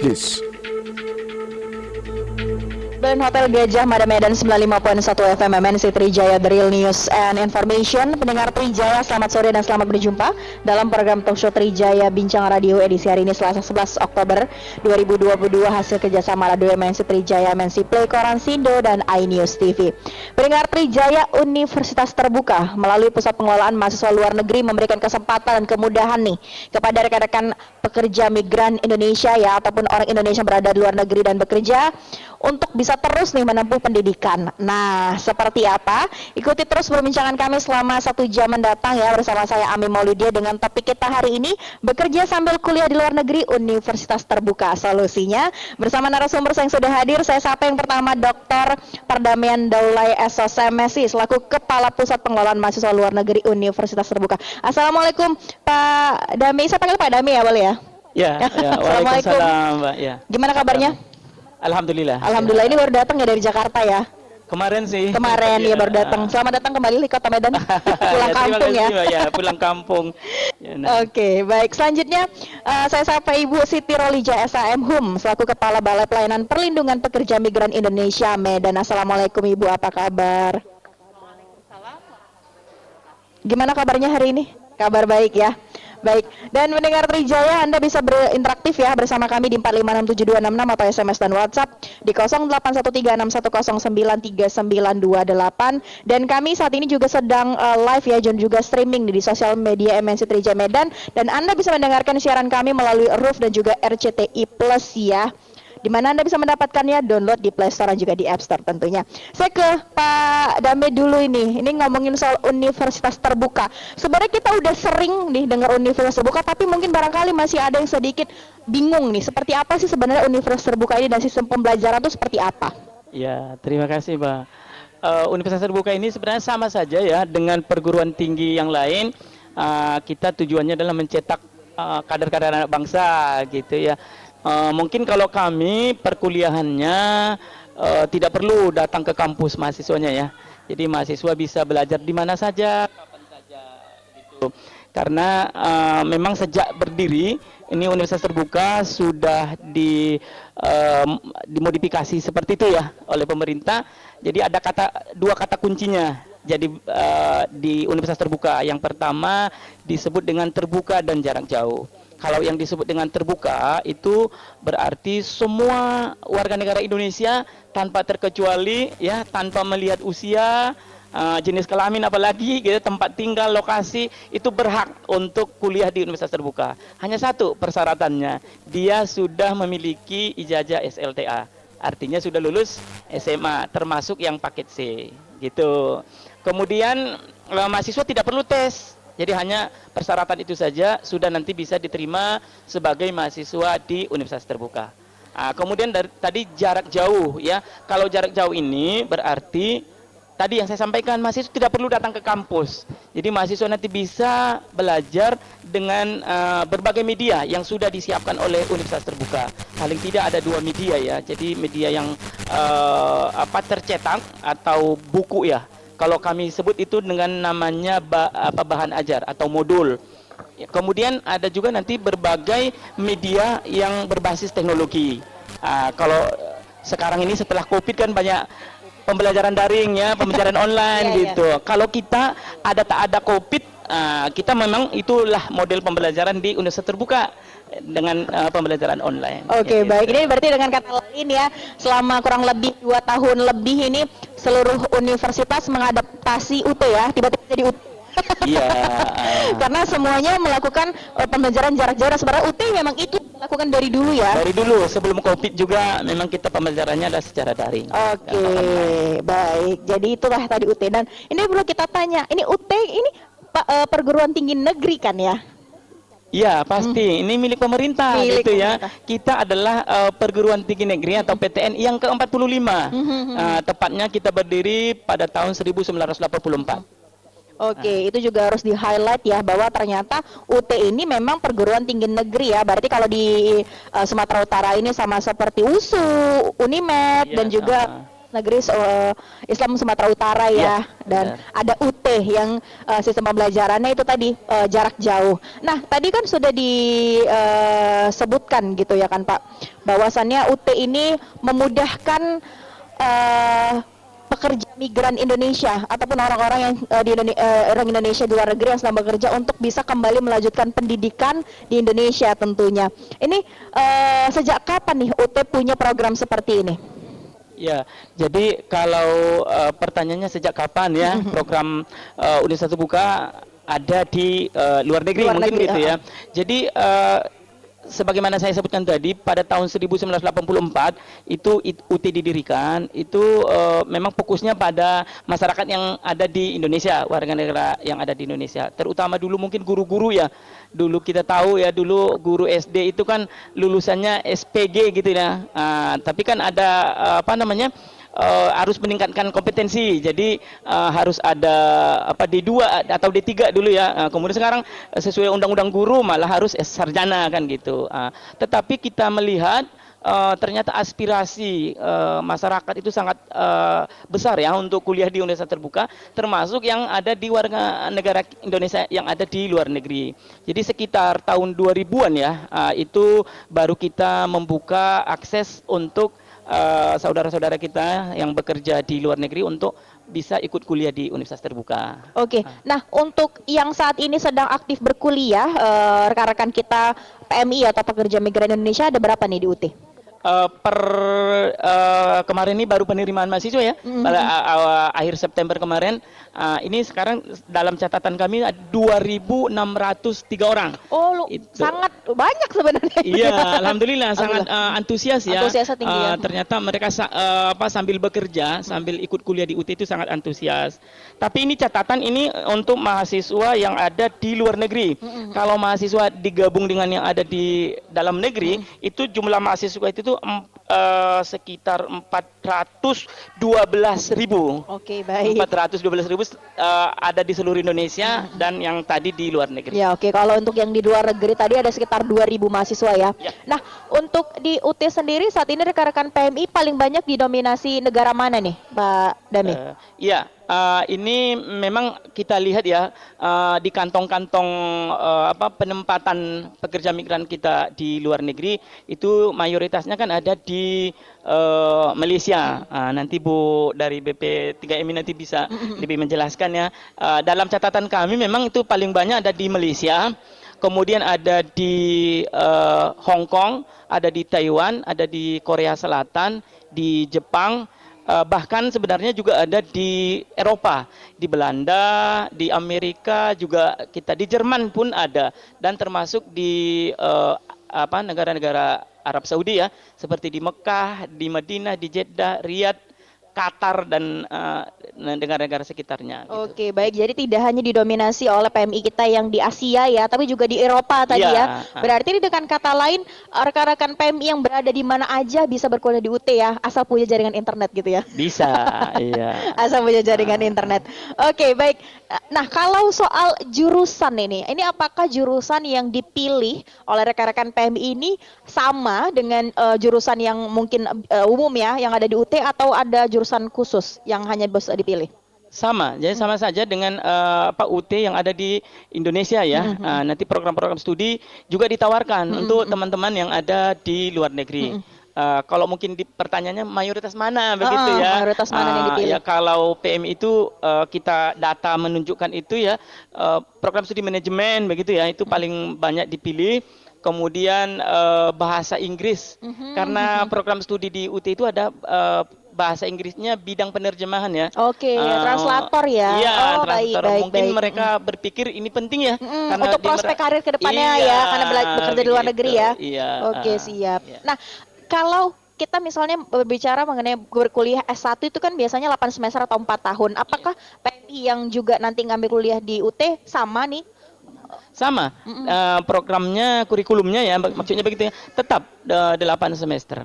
Trijaya Dan Hotel Gajah Mada Medan 95.1 FM MNC Trijaya The Real News and Information. Pendengar Trijaya selamat sore dan selamat berjumpa Dalam program talk show Trijaya Bincang Radio edisi hari ini Selasa 11 Oktober 2022 Hasil kerjasama Radio MNC Trijaya MNC Play Koran Sindo dan iNews TV Pendengar Trijaya Universitas Terbuka. Melalui Pusat Pengelolaan Mahasiswa Luar Negeri Memberikan kesempatan dan kemudahan nih Kepada rekan-rekan pekerja migran Indonesia ya Ataupun orang Indonesia berada di luar negeri dan bekerja untuk bisa terus nih menempuh pendidikan. Nah, seperti apa? Ikuti terus perbincangan kami selama satu jam mendatang ya bersama saya Ami Maulidia dengan topik kita hari ini bekerja sambil kuliah di luar negeri Universitas Terbuka solusinya bersama narasumber yang sudah hadir. Saya sapa yang pertama Dr. Perdamaian Daulay SOSMSI selaku Kepala Pusat Pengelolaan Mahasiswa Luar Negeri Universitas Terbuka. Assalamualaikum Pak Dami. Saya panggil Pak Dami ya boleh ya? Ya, ya. Assalamualaikum. Mbak. Ya. Gimana kabarnya? Alhamdulillah. Alhamdulillah ini baru datang ya dari Jakarta ya. Kemarin sih. Kemarin ya baru datang. Selamat datang kembali di Kota Medan. Pulang ya, kampung kasih, ya. Ya. Pulang kampung. Ya, nah. Oke, baik. Selanjutnya uh, saya sapa Ibu Siti Rolija SAM HUM selaku Kepala Balai Pelayanan Perlindungan Pekerja Migran Indonesia Medan. Assalamualaikum Ibu, apa kabar? Gimana kabarnya hari ini? Kabar baik ya. Baik, dan mendengar Trijaya Anda bisa berinteraktif ya bersama kami di 4567266 atau SMS dan WhatsApp di 081361093928 dan kami saat ini juga sedang uh, live ya dan juga streaming di sosial media MNC Trijaya Medan. Dan Anda bisa mendengarkan siaran kami melalui Roof dan juga RCTI Plus ya di mana Anda bisa mendapatkannya download di Play Store dan juga di App Store tentunya. Saya ke Pak Dame dulu ini. Ini ngomongin soal universitas terbuka. Sebenarnya kita udah sering nih dengar universitas terbuka, tapi mungkin barangkali masih ada yang sedikit bingung nih. Seperti apa sih sebenarnya universitas terbuka ini dan sistem pembelajaran itu seperti apa? Ya, terima kasih, Mbak. Uh, universitas terbuka ini sebenarnya sama saja ya dengan perguruan tinggi yang lain. Uh, kita tujuannya adalah mencetak uh, kader-kader anak bangsa gitu ya Uh, mungkin kalau kami perkuliahannya uh, tidak perlu datang ke kampus mahasiswanya ya. Jadi mahasiswa bisa belajar di mana saja, kapan saja gitu. Karena uh, memang sejak berdiri ini universitas terbuka sudah di uh, dimodifikasi seperti itu ya oleh pemerintah. Jadi ada kata dua kata kuncinya. Jadi uh, di universitas terbuka yang pertama disebut dengan terbuka dan jarak jauh. Kalau yang disebut dengan terbuka itu berarti semua warga negara Indonesia tanpa terkecuali ya tanpa melihat usia uh, jenis kelamin apalagi gitu tempat tinggal lokasi itu berhak untuk kuliah di universitas terbuka. Hanya satu persyaratannya dia sudah memiliki ijazah SLTA. Artinya sudah lulus SMA termasuk yang paket C gitu. Kemudian uh, mahasiswa tidak perlu tes jadi hanya persyaratan itu saja sudah nanti bisa diterima sebagai mahasiswa di universitas terbuka. Nah, kemudian dari tadi jarak jauh ya. Kalau jarak jauh ini berarti tadi yang saya sampaikan mahasiswa tidak perlu datang ke kampus. Jadi mahasiswa nanti bisa belajar dengan uh, berbagai media yang sudah disiapkan oleh universitas terbuka. Paling tidak ada dua media ya. Jadi media yang uh, apa tercetak atau buku ya kalau kami sebut itu dengan namanya ba, apa bahan ajar atau modul. Kemudian ada juga nanti berbagai media yang berbasis teknologi. Uh, kalau sekarang ini setelah Covid kan banyak pembelajaran daring ya, pembelajaran online yeah, gitu. Yeah. Kalau kita ada tak ada Covid, uh, kita memang itulah model pembelajaran di universitas terbuka dengan uh, pembelajaran online. Oke, okay, ya, baik. Ini berarti dengan kata lain ya, selama kurang lebih dua tahun lebih ini seluruh universitas mengadaptasi UT ya, tiba-tiba jadi UT. Iya. Karena semuanya melakukan uh, pembelajaran jarak jauh. Sebenarnya UT memang itu dilakukan dari dulu ya. Dari dulu sebelum Covid juga memang kita pembelajarannya adalah secara daring. Oke, okay, baik. Jadi itulah tadi UT dan ini perlu kita tanya, ini UT ini Pak uh, perguruan tinggi negeri kan ya? Iya pasti, hmm. ini milik pemerintah milik gitu ya. pemerintah. ya. Kita adalah uh, perguruan tinggi negeri atau PTN yang ke-45. Hmm. Uh, tepatnya kita berdiri pada tahun 1984. Oke, okay, itu juga harus di-highlight ya bahwa ternyata UT ini memang perguruan tinggi negeri ya. Berarti kalau di uh, Sumatera Utara ini sama seperti USU, Unimed ya, dan juga Negeri eh, Islam Sumatera Utara ya, Iya, dan benar. ada UT yang eh, sistem pembelajarannya itu tadi eh, jarak jauh. Nah, tadi kan sudah disebutkan gitu ya kan Pak, bahwasannya UT ini memudahkan eh, pekerja migran Indonesia ataupun orang-orang yang eh, di Indone- eh, orang Indonesia di luar negeri yang sedang bekerja untuk bisa kembali melanjutkan pendidikan di Indonesia tentunya. Ini eh, sejak kapan nih UT punya program seperti ini? Ya, jadi kalau eh, pertanyaannya sejak kapan ya program eh, Universitas Terbuka ada di eh, luar negeri Luar mungkin negeri, gitu ya. Jadi eh, sebagaimana saya sebutkan tadi pada tahun 1984 itu it- UT didirikan itu eh, memang fokusnya pada masyarakat yang ada di Indonesia, warga negara yang ada di Indonesia. Terutama dulu mungkin guru-guru ya. Dulu kita tahu ya dulu guru SD itu kan lulusannya SPG gitu ya. Ah, tapi kan ada eh, apa namanya? eh, harus meningkatkan kompetensi. Jadi eh, harus ada apa D2 atau D3 dulu ya. Eh, kemudian sekarang sesuai undang-undang guru malah harus sarjana kan gitu. Ah, tetapi kita melihat ternyata aspirasi eh, masyarakat itu sangat eh, besar ya untuk kuliah di Universitas Terbuka, termasuk yang ada di warga negara Indonesia yang ada di luar negeri. Jadi sekitar tahun 2000-an ya, ah, itu baru kita membuka akses untuk eh, saudara-saudara kita yang bekerja di luar negeri untuk bisa ikut kuliah di Universitas Terbuka. Oke, nah untuk yang saat ini sedang aktif berkuliah, eh, rekan-rekan kita PMI atau pekerja migran Indonesia ada berapa nih di UT? Eh, per eh, kemarin ini baru penerimaan mahasiswa ya Mhm. pada awal- akhir September kemarin Ah, ini sekarang dalam catatan kami ada 2.603 orang Oh, lu Itu. sangat banyak sebenarnya. Iya, alhamdulillah sangat eh, antusias ya. Antusiasnya tinggi ya. Eh, ternyata mereka eh, apa sambil bekerja, sambil ikut kuliah di UT itu sangat antusias. Tapi ini catatan ini untuk mahasiswa yang ada di luar negeri. Kalau mahasiswa digabung dengan yang ada di dalam negeri, itu jumlah mahasiswa itu tuh em, eh, sekitar 412 ribu. Oke, baik. 412 ribu eh, ada di seluruh Indonesia dan yang tadi di luar negeri. Ya oke, kalau untuk yang di luar negeri tadi ada sekitar 2000 mahasiswa ya. Ya. Nah, untuk di UT sendiri saat ini rekan-rekan PMI paling banyak didominasi negara mana nih, Pak Dami? Eh, Iya, eh, ini memang kita lihat ya eh, di kantong-kantong eh, apa penempatan pekerja migran kita di luar negeri itu mayoritasnya kan ada di eh, Malaysia. Ah, nanti Bu dari BP 3MI nanti bisa lebih menjelaskan ya. Eh, dalam catatan kami memang itu paling banyak ada di Malaysia. Kemudian ada di eh, Hong Kong, ada di Taiwan, ada di Korea Selatan, di Jepang, bahkan sebenarnya juga ada di Eropa, di Belanda, di Amerika juga kita di Jerman pun ada. Dan termasuk di eh, apa negara-negara Arab Saudi ya, seperti di Mekah, di Madinah, di Jeddah, Riyadh, Qatar dan eh, negara-negara sekitarnya. gitu. Oke, baik. Jadi tidak hanya didominasi oleh PMI kita yang di Asia ya, tapi juga di Eropa tadi Iya, ya. ah. Berarti dengan kata lain rekan-rekan PMI yang berada di mana aja bisa berkuliah di UT ya, asal punya jaringan internet gitu ya. Bisa, iya. Asal punya jaringan internet. Oke, baik. Nah, kalau soal jurusan ini, ini apakah jurusan yang dipilih oleh rekan-rekan PMI ini sama dengan eh, jurusan yang mungkin eh, umum ya, yang ada di UT atau ada jurusan khusus yang hanya bisa dipilih? Sama, jadi sama saja dengan eh, Pak UT yang ada di Indonesia ya. Ah, nanti program-program studi juga ditawarkan untuk teman-teman yang ada di luar negeri. Eh, kalau mungkin di pertanyaannya mayoritas mana begitu Ah, ya? mayoritas mana yang Ah, dipilih? Ya kalau PMI itu eh, kita data menunjukkan itu ya eh, program studi manajemen begitu ya itu paling banyak dipilih. Kemudian eh, bahasa Inggris Mhm, karena program studi di UT itu ada eh, bahasa Inggrisnya bidang penerjemahan ya. Oke, Ah, translator ya. Iya, oh, baik, translator. baik, Mungkin baik. mereka berpikir ini penting ya. Mm, karena untuk prospek karir ke depannya Iya, ya, karena bela- bekerja di luar negeri ya. Iya. Oke, ah, siap. iya. Nah, kalau kita misalnya berbicara mengenai berkuliah S1 itu kan biasanya 8 semester atau 4 tahun. Apakah PMI yang juga nanti ngambil kuliah di UT sama nih? Sama eh, programnya, kurikulumnya ya, mak- maksudnya begitu ya, tetap eh, 8 semester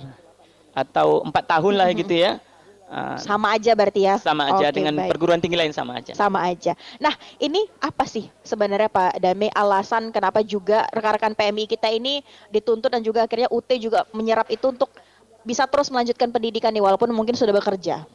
atau empat tahun lah gitu ya. Ah, Sama aja berarti ya? sama aja Oke, dengan baik. perguruan tinggi lain sama aja. sama aja. Nah, ini apa sih sebenarnya Pak Dame alasan kenapa juga rekan-rekan PMI kita ini dituntut dan juga akhirnya UT juga menyerap itu untuk bisa terus melanjutkan pendidikan nih walaupun mungkin sudah bekerja.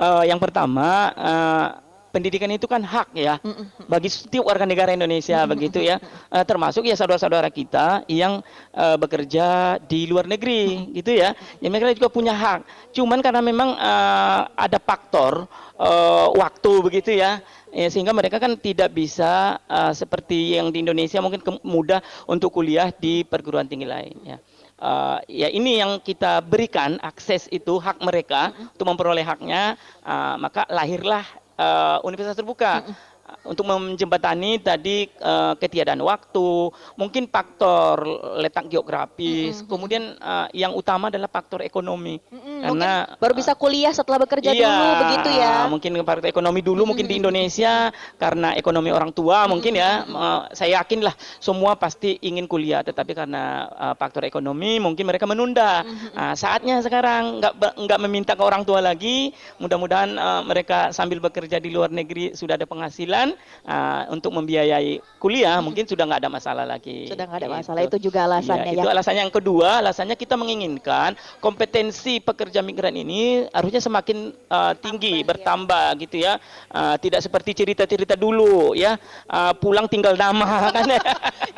Eh, yang pertama, eh, pendidikan itu kan hak ya bagi setiap warga negara Indonesia begitu ya, Eh, termasuk ya saudara-saudara kita yang eh, bekerja di luar negeri gitu ya, ya mereka juga punya hak. Cuman karena memang eh, ada faktor eh, waktu begitu ya. Ya, sehingga mereka kan tidak bisa eh, seperti yang di Indonesia mungkin mudah untuk kuliah di perguruan tinggi lain ya. Eh, ya ini yang kita berikan akses itu hak mereka untuk memperoleh haknya. Eh, maka lahirlah eh, universitas terbuka. Uh, untuk menjembatani tadi eh, ketiadaan waktu mungkin faktor letak geografis kemudian eh, yang utama adalah faktor ekonomi Mm-mm, karena mungkin baru bisa kuliah setelah bekerja Iya, dulu begitu ya. Mungkin faktor ekonomi dulu, mungkin di Indonesia karena ekonomi orang tua mungkin ya. eh, saya yakin lah semua pasti ingin kuliah, tetapi karena eh, faktor ekonomi mungkin mereka menunda. Nah, saatnya sekarang nggak nggak meminta ke orang tua lagi. Mudah-mudahan eh, mereka sambil bekerja di luar negeri sudah ada penghasilan eh, untuk membiayai kuliah, mungkin sudah nggak ada masalah lagi. Sudah nggak ada Gitu. masalah itu juga alasannya Iya, ya. Itu alasannya yang kedua, alasannya kita menginginkan kompetensi pekerja migran ini harusnya semakin uh, tinggi, bertambah gitu ya. Uh, tidak seperti cerita-cerita dulu ya, uh, pulang tinggal nama kan.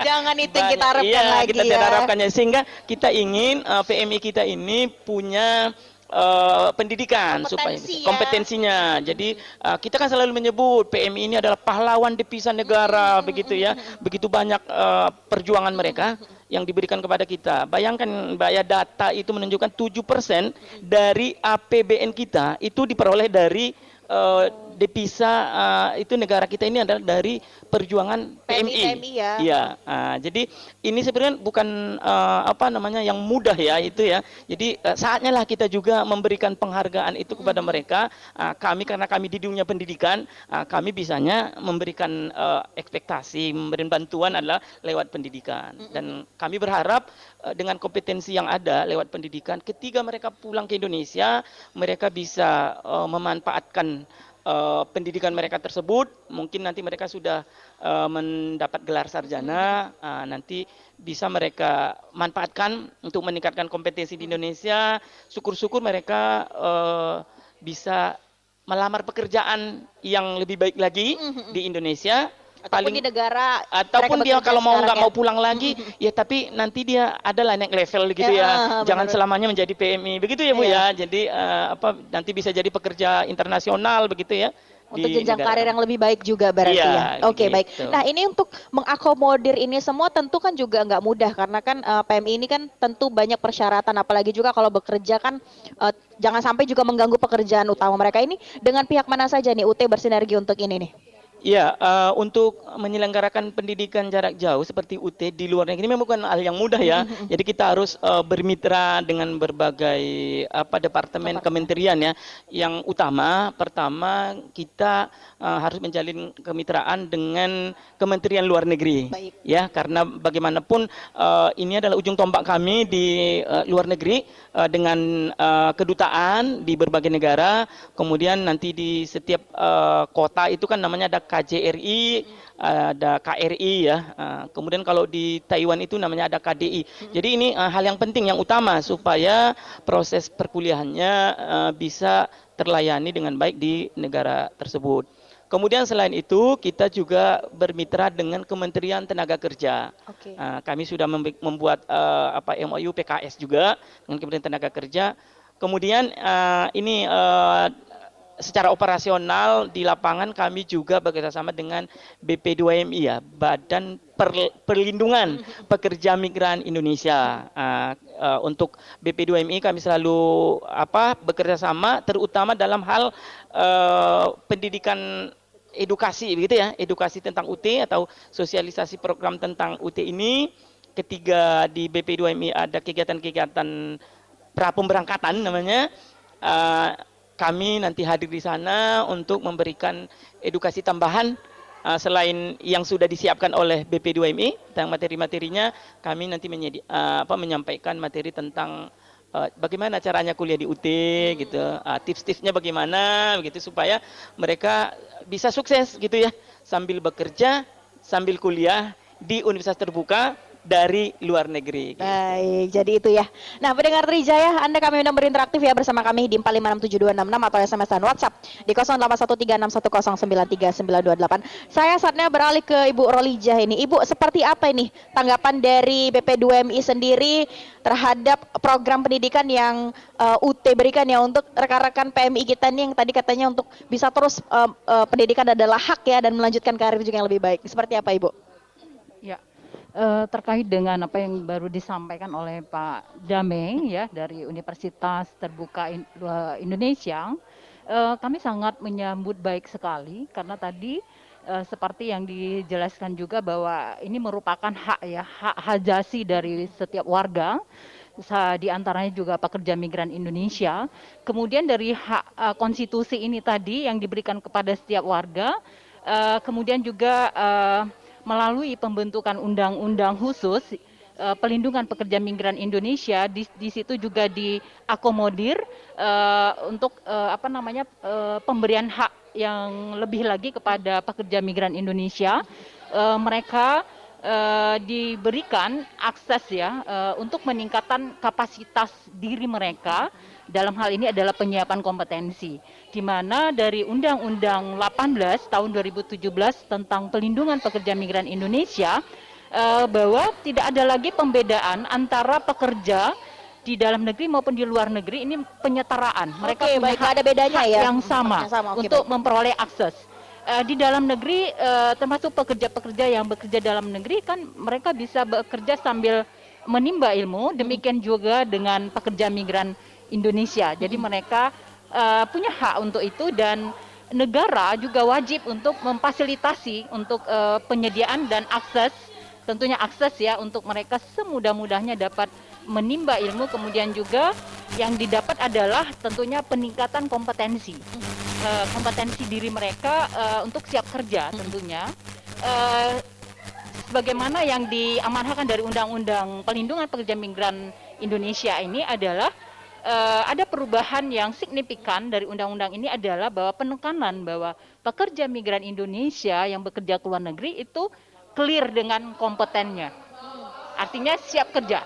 Jangan itu yang kita Banyak- harapkan iya, lagi kita ya. tidak harapkannya sehingga kita ingin uh, PMI kita ini punya uh, pendidikan supaya Kompetensi ya. kompetensinya. Jadi uh, kita kan selalu menyebut PMI ini adalah pahlawan devisa negara begitu ya. Begitu banyak uh, perjuangan mereka yang diberikan kepada kita. Bayangkan Mbak ya data itu menunjukkan 7% dari APBN kita itu diperoleh dari uh, devisa uh, itu negara kita ini adalah dari perjuangan PMI, PMI. Ya. Iya, ah, jadi ini sebenarnya bukan eh, apa namanya yang mudah ya itu ya. Jadi eh, saatnya lah kita juga memberikan penghargaan itu kepada mereka. Ah, kami karena kami di dunia pendidikan, ah, kami bisanya memberikan eh, ekspektasi, memberikan bantuan adalah lewat pendidikan. Dan kami berharap eh, dengan kompetensi yang ada lewat pendidikan, ketika mereka pulang ke Indonesia, mereka bisa eh, memanfaatkan eh, pendidikan mereka tersebut mungkin nanti mereka sudah eh, mendapat gelar sarjana ah, nanti bisa mereka manfaatkan untuk meningkatkan kompetensi di Indonesia. Syukur-syukur mereka eh, bisa melamar pekerjaan yang lebih baik lagi di Indonesia Ataupun di negara ataupun dia kalau mau nggak ya. mau pulang lagi ya tapi nanti dia adalah naik level gitu Ya, ya ah, jangan benar. selamanya menjadi PMI begitu ya Bu Iya. ya jadi eh, apa nanti bisa jadi pekerja internasional begitu ya untuk di jenjang negara. karir yang lebih baik juga berarti Iya, ya. Oke gitu. baik. Nah ini untuk mengakomodir ini semua tentu kan juga nggak mudah karena kan eh, PMI ini kan tentu banyak persyaratan apalagi juga kalau bekerja kan eh, jangan sampai juga mengganggu pekerjaan utama mereka ini dengan pihak mana saja nih UT bersinergi untuk ini nih. Iya, eh, untuk menyelenggarakan pendidikan jarak jauh seperti UT di luar negeri memang bukan hal yang mudah ya. Jadi kita harus eh, bermitra dengan berbagai apa departemen kementerian ya. Yang utama pertama kita eh, harus menjalin kemitraan dengan Kementerian Luar Negeri. Baik. Ya, karena bagaimanapun eh, ini adalah ujung tombak kami di eh, luar negeri eh, dengan eh, kedutaan di berbagai negara. Kemudian nanti di setiap eh, kota itu kan namanya ada KJRI, ada KRI ya. Eh, kemudian kalau di Taiwan itu namanya ada KDI. Jadi ini eh, hal yang penting yang utama supaya proses perkuliahannya eh, bisa terlayani dengan baik di negara tersebut. Kemudian selain itu kita juga bermitra dengan Kementerian Tenaga Kerja. Uh, kami sudah membuat apa MOU PKS juga dengan Kementerian Tenaga Kerja. Kemudian ini secara operasional di lapangan kami juga bekerjasama dengan BP2MI ya, Badan Per- Perlindungan Pekerja Migran Indonesia. Uh, uh, untuk BP2MI kami selalu apa bekerjasama terutama dalam hal uh, pendidikan edukasi begitu ya, edukasi tentang UT atau sosialisasi program tentang UT ini. Ketiga di BP2MI ada kegiatan-kegiatan pra pemberangkatan namanya. Eh, kami nanti hadir di sana untuk memberikan edukasi tambahan eh, selain yang sudah disiapkan oleh BP2MI tentang materi-materinya, kami nanti menyedi- eh, apa, menyampaikan materi tentang eh, bagaimana caranya kuliah di UT gitu, Ah, tips-tipsnya bagaimana begitu supaya mereka bisa sukses gitu ya sambil bekerja, sambil kuliah di universitas terbuka dari luar negeri. gitu. Baik, jadi itu ya. Nah, pendengar Trijaya, Anda kami undang berinteraktif ya bersama kami di 4567266 atau SMS dan WhatsApp di 08136110939228. Saya saatnya beralih ke Ibu Rolijah ini. Ibu, seperti apa ini tanggapan dari BP2MI sendiri terhadap program pendidikan yang uh, UT berikan ya untuk rekan-rekan PMI kita nih yang tadi katanya untuk bisa terus uh, uh, pendidikan adalah hak ya dan melanjutkan karir juga yang lebih baik. Seperti apa, Ibu? Ya, eh, terkait dengan apa yang baru disampaikan oleh Pak Dameng ya dari Universitas Terbuka In- eh, Indonesia, eh, kami sangat menyambut baik sekali karena tadi eh, seperti yang dijelaskan juga bahwa ini merupakan hak ya hak hajasi dari setiap warga. Di antaranya juga pekerja migran Indonesia. Kemudian dari hak eh, konstitusi ini tadi yang diberikan kepada setiap warga, eh, kemudian juga eh, melalui pembentukan undang-undang khusus eh, pelindungan pekerja migran Indonesia di, di situ juga diakomodir eh, untuk eh, apa namanya eh, pemberian hak yang lebih lagi kepada pekerja migran Indonesia. Eh, mereka eh, diberikan akses ya eh, untuk meningkatkan kapasitas diri mereka. Dalam hal ini adalah penyiapan kompetensi di mana dari Undang-Undang 18 tahun 2017 tentang pelindungan pekerja migran Indonesia eh, bahwa tidak ada lagi pembedaan antara pekerja di dalam negeri maupun di luar negeri. Ini penyetaraan. Mereka Oke, punya baik, hak- ada bedanya hak ya? yang sama, Yang sama, oke, untuk baik. memperoleh akses. Eh, di dalam negeri eh, termasuk pekerja-pekerja yang bekerja dalam negeri kan mereka bisa bekerja sambil menimba ilmu. Demikian juga dengan pekerja migran Indonesia. Jadi mereka eh, punya hak untuk itu dan negara juga wajib untuk memfasilitasi untuk eh, penyediaan dan akses tentunya akses ya untuk mereka semudah-mudahnya dapat menimba ilmu. Kemudian juga yang didapat adalah tentunya peningkatan kompetensi eh, kompetensi diri mereka eh, untuk siap kerja tentunya. Eh, sebagaimana yang diamanahkan dari Undang-Undang Pelindungan Pekerja Migran Indonesia ini adalah eh, ada perubahan yang signifikan dari undang-undang ini adalah bahwa penekanan bahwa pekerja migran Indonesia yang bekerja ke luar negeri itu clear dengan kompetennya. Artinya siap kerja.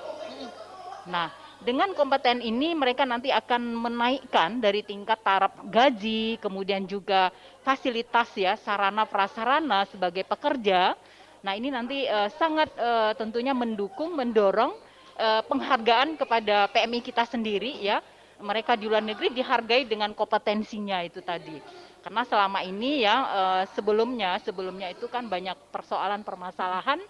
Nah, dengan kompeten ini mereka nanti akan menaikkan dari tingkat taraf gaji, kemudian juga fasilitas ya, sarana prasarana sebagai pekerja. Nah, ini nanti eh, sangat eh, tentunya mendukung, mendorong penghargaan kepada PMI kita sendiri ya. Mereka di luar negeri dihargai dengan kompetensinya itu tadi. Karena selama ini ya eh, sebelumnya sebelumnya itu kan banyak persoalan permasalahan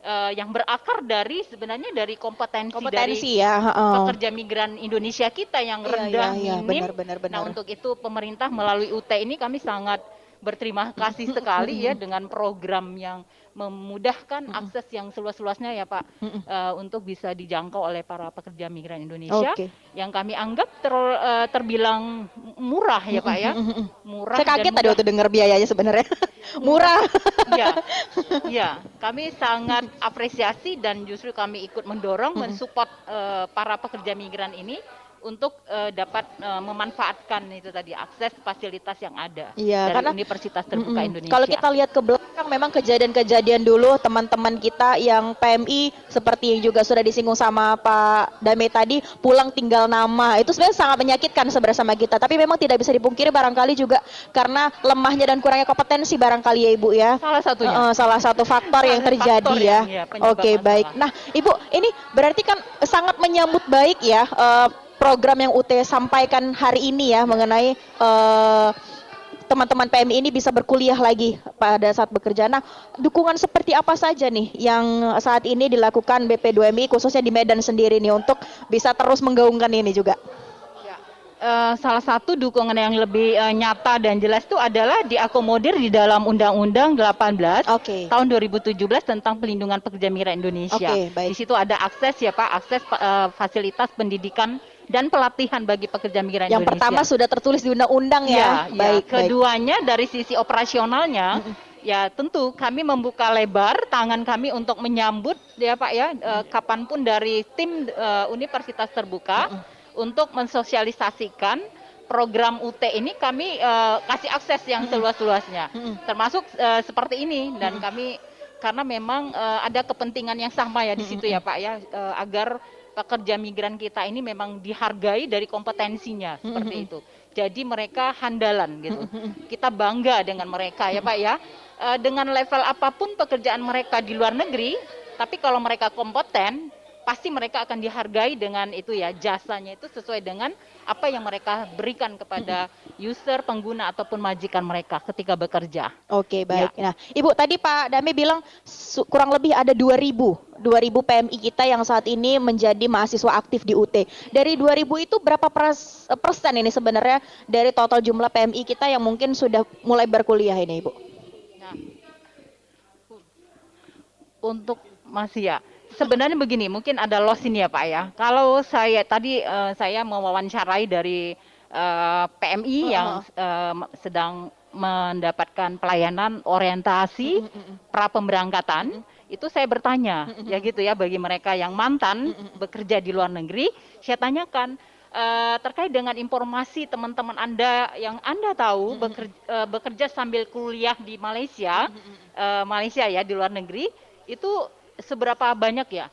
eh, yang berakar dari sebenarnya dari kompetensi, Kompetensi dari ya, heeh. pekerja migran Indonesia kita yang Iya, rendah iya, iya, minim. benar, benar, benar. Nah untuk itu pemerintah melalui UT ini kami sangat berterima kasih sekali ya dengan program yang memudahkan akses yang seluas-luasnya ya Pak eh, untuk bisa dijangkau oleh para pekerja migran Indonesia. Oke. yang kami anggap ter- eh, terbilang murah ya Pak ya. Murah Saya kaget tadi waktu dengar biayanya sebenarnya. Murah. ya, ya, kami sangat apresiasi dan justru kami ikut mendorong, mensupport eh, para pekerja migran ini untuk eh, dapat eh, memanfaatkan itu tadi akses fasilitas yang ada Iya, dari karena- Universitas Terbuka Mm-mm. Indonesia. Kalau kita lihat ke belakang memang kejadian-kejadian dulu teman-teman kita yang PMI seperti yang juga sudah disinggung sama Pak Dame tadi pulang tinggal nama itu sebenarnya sangat menyakitkan sebenarnya sama kita tapi memang tidak bisa dipungkiri barangkali juga karena lemahnya dan kurangnya kompetensi barangkali ya Ibu ya. salah satunya. Heeh, salah satu faktor yang terjadi faktor ya. yang, ya, Oke masalah. baik. Nah Ibu ini berarti kan sangat menyambut baik ya eh, program yang UT sampaikan hari ini ya mengenai eh, teman-teman PMI ini bisa berkuliah lagi pada saat bekerja. Nah dukungan seperti apa saja nih yang saat ini dilakukan BP2MI khususnya di Medan sendiri nih untuk bisa terus menggaungkan ini juga. Eh, salah satu dukungan yang lebih eh, nyata dan jelas itu adalah diakomodir di dalam Undang-Undang 18 Oke. tahun 2017 tentang pelindungan pekerja migran Indonesia. Baik. Di situ ada akses ya Pak, akses eh, fasilitas pendidikan dan pelatihan bagi pekerja migran Yang Indonesia. pertama sudah tertulis di undang-undang ya. Ya, Baik, baik. Keduanya dari sisi operasionalnya, ya tentu kami membuka lebar tangan kami untuk menyambut ya Pak ya, eh, kapan pun dari tim eh, Universitas Terbuka untuk mensosialisasikan program UT ini kami eh, kasih akses yang seluas-luasnya, termasuk seperti ini. Dan kami karena memang eh, ada kepentingan yang sama ya di situ ya Pak ya eh, agar pekerja migran kita ini memang dihargai dari kompetensinya seperti itu. Jadi mereka handalan gitu. Kita bangga dengan mereka ya Pak ya. Eh, dengan level apa pun pekerjaan mereka di luar negeri, tapi kalau mereka kompeten, pasti mereka akan dihargai dengan itu ya jasanya itu sesuai dengan apa yang mereka berikan kepada user, pengguna ataupun majikan mereka ketika bekerja. Oke, baik. Nah, Ibu tadi Pak Dami bilang kurang lebih ada 2000 2000 PMI kita yang saat ini menjadi mahasiswa aktif di UT. Dari 2000 itu berapa pers- persen ini sebenarnya dari total jumlah PMI kita yang mungkin sudah mulai berkuliah ini, Ibu? Nah, untuk masih ya. Sebenarnya begini, mungkin ada loss ini ya Pak ya. Kalau saya tadi eh, saya mewawancarai dari eh, PMI yang eh, m- sedang mendapatkan pelayanan orientasi pra pemberangkatan, itu saya bertanya ya gitu ya bagi mereka yang mantan bekerja di luar negeri, saya tanyakan eh, terkait dengan informasi teman-teman Anda yang Anda tahu bekerja, eh, bekerja sambil kuliah di Malaysia, eh, Malaysia ya di luar negeri, itu seberapa banyak ya?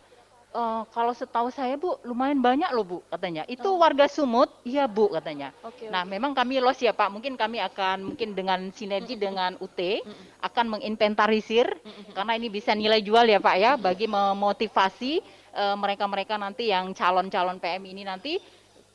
Eh, kalau setahu saya Bu, lumayan banyak loh Bu katanya. Itu warga Sumut, iya Bu katanya. Oke, Nah, memang kami los ya Pak. Mungkin kami akan mungkin dengan sinergi dengan UT akan menginventarisir karena ini bisa nilai jual ya Pak ya bagi memotivasi eh, mereka-mereka nanti yang calon-calon PM ini nanti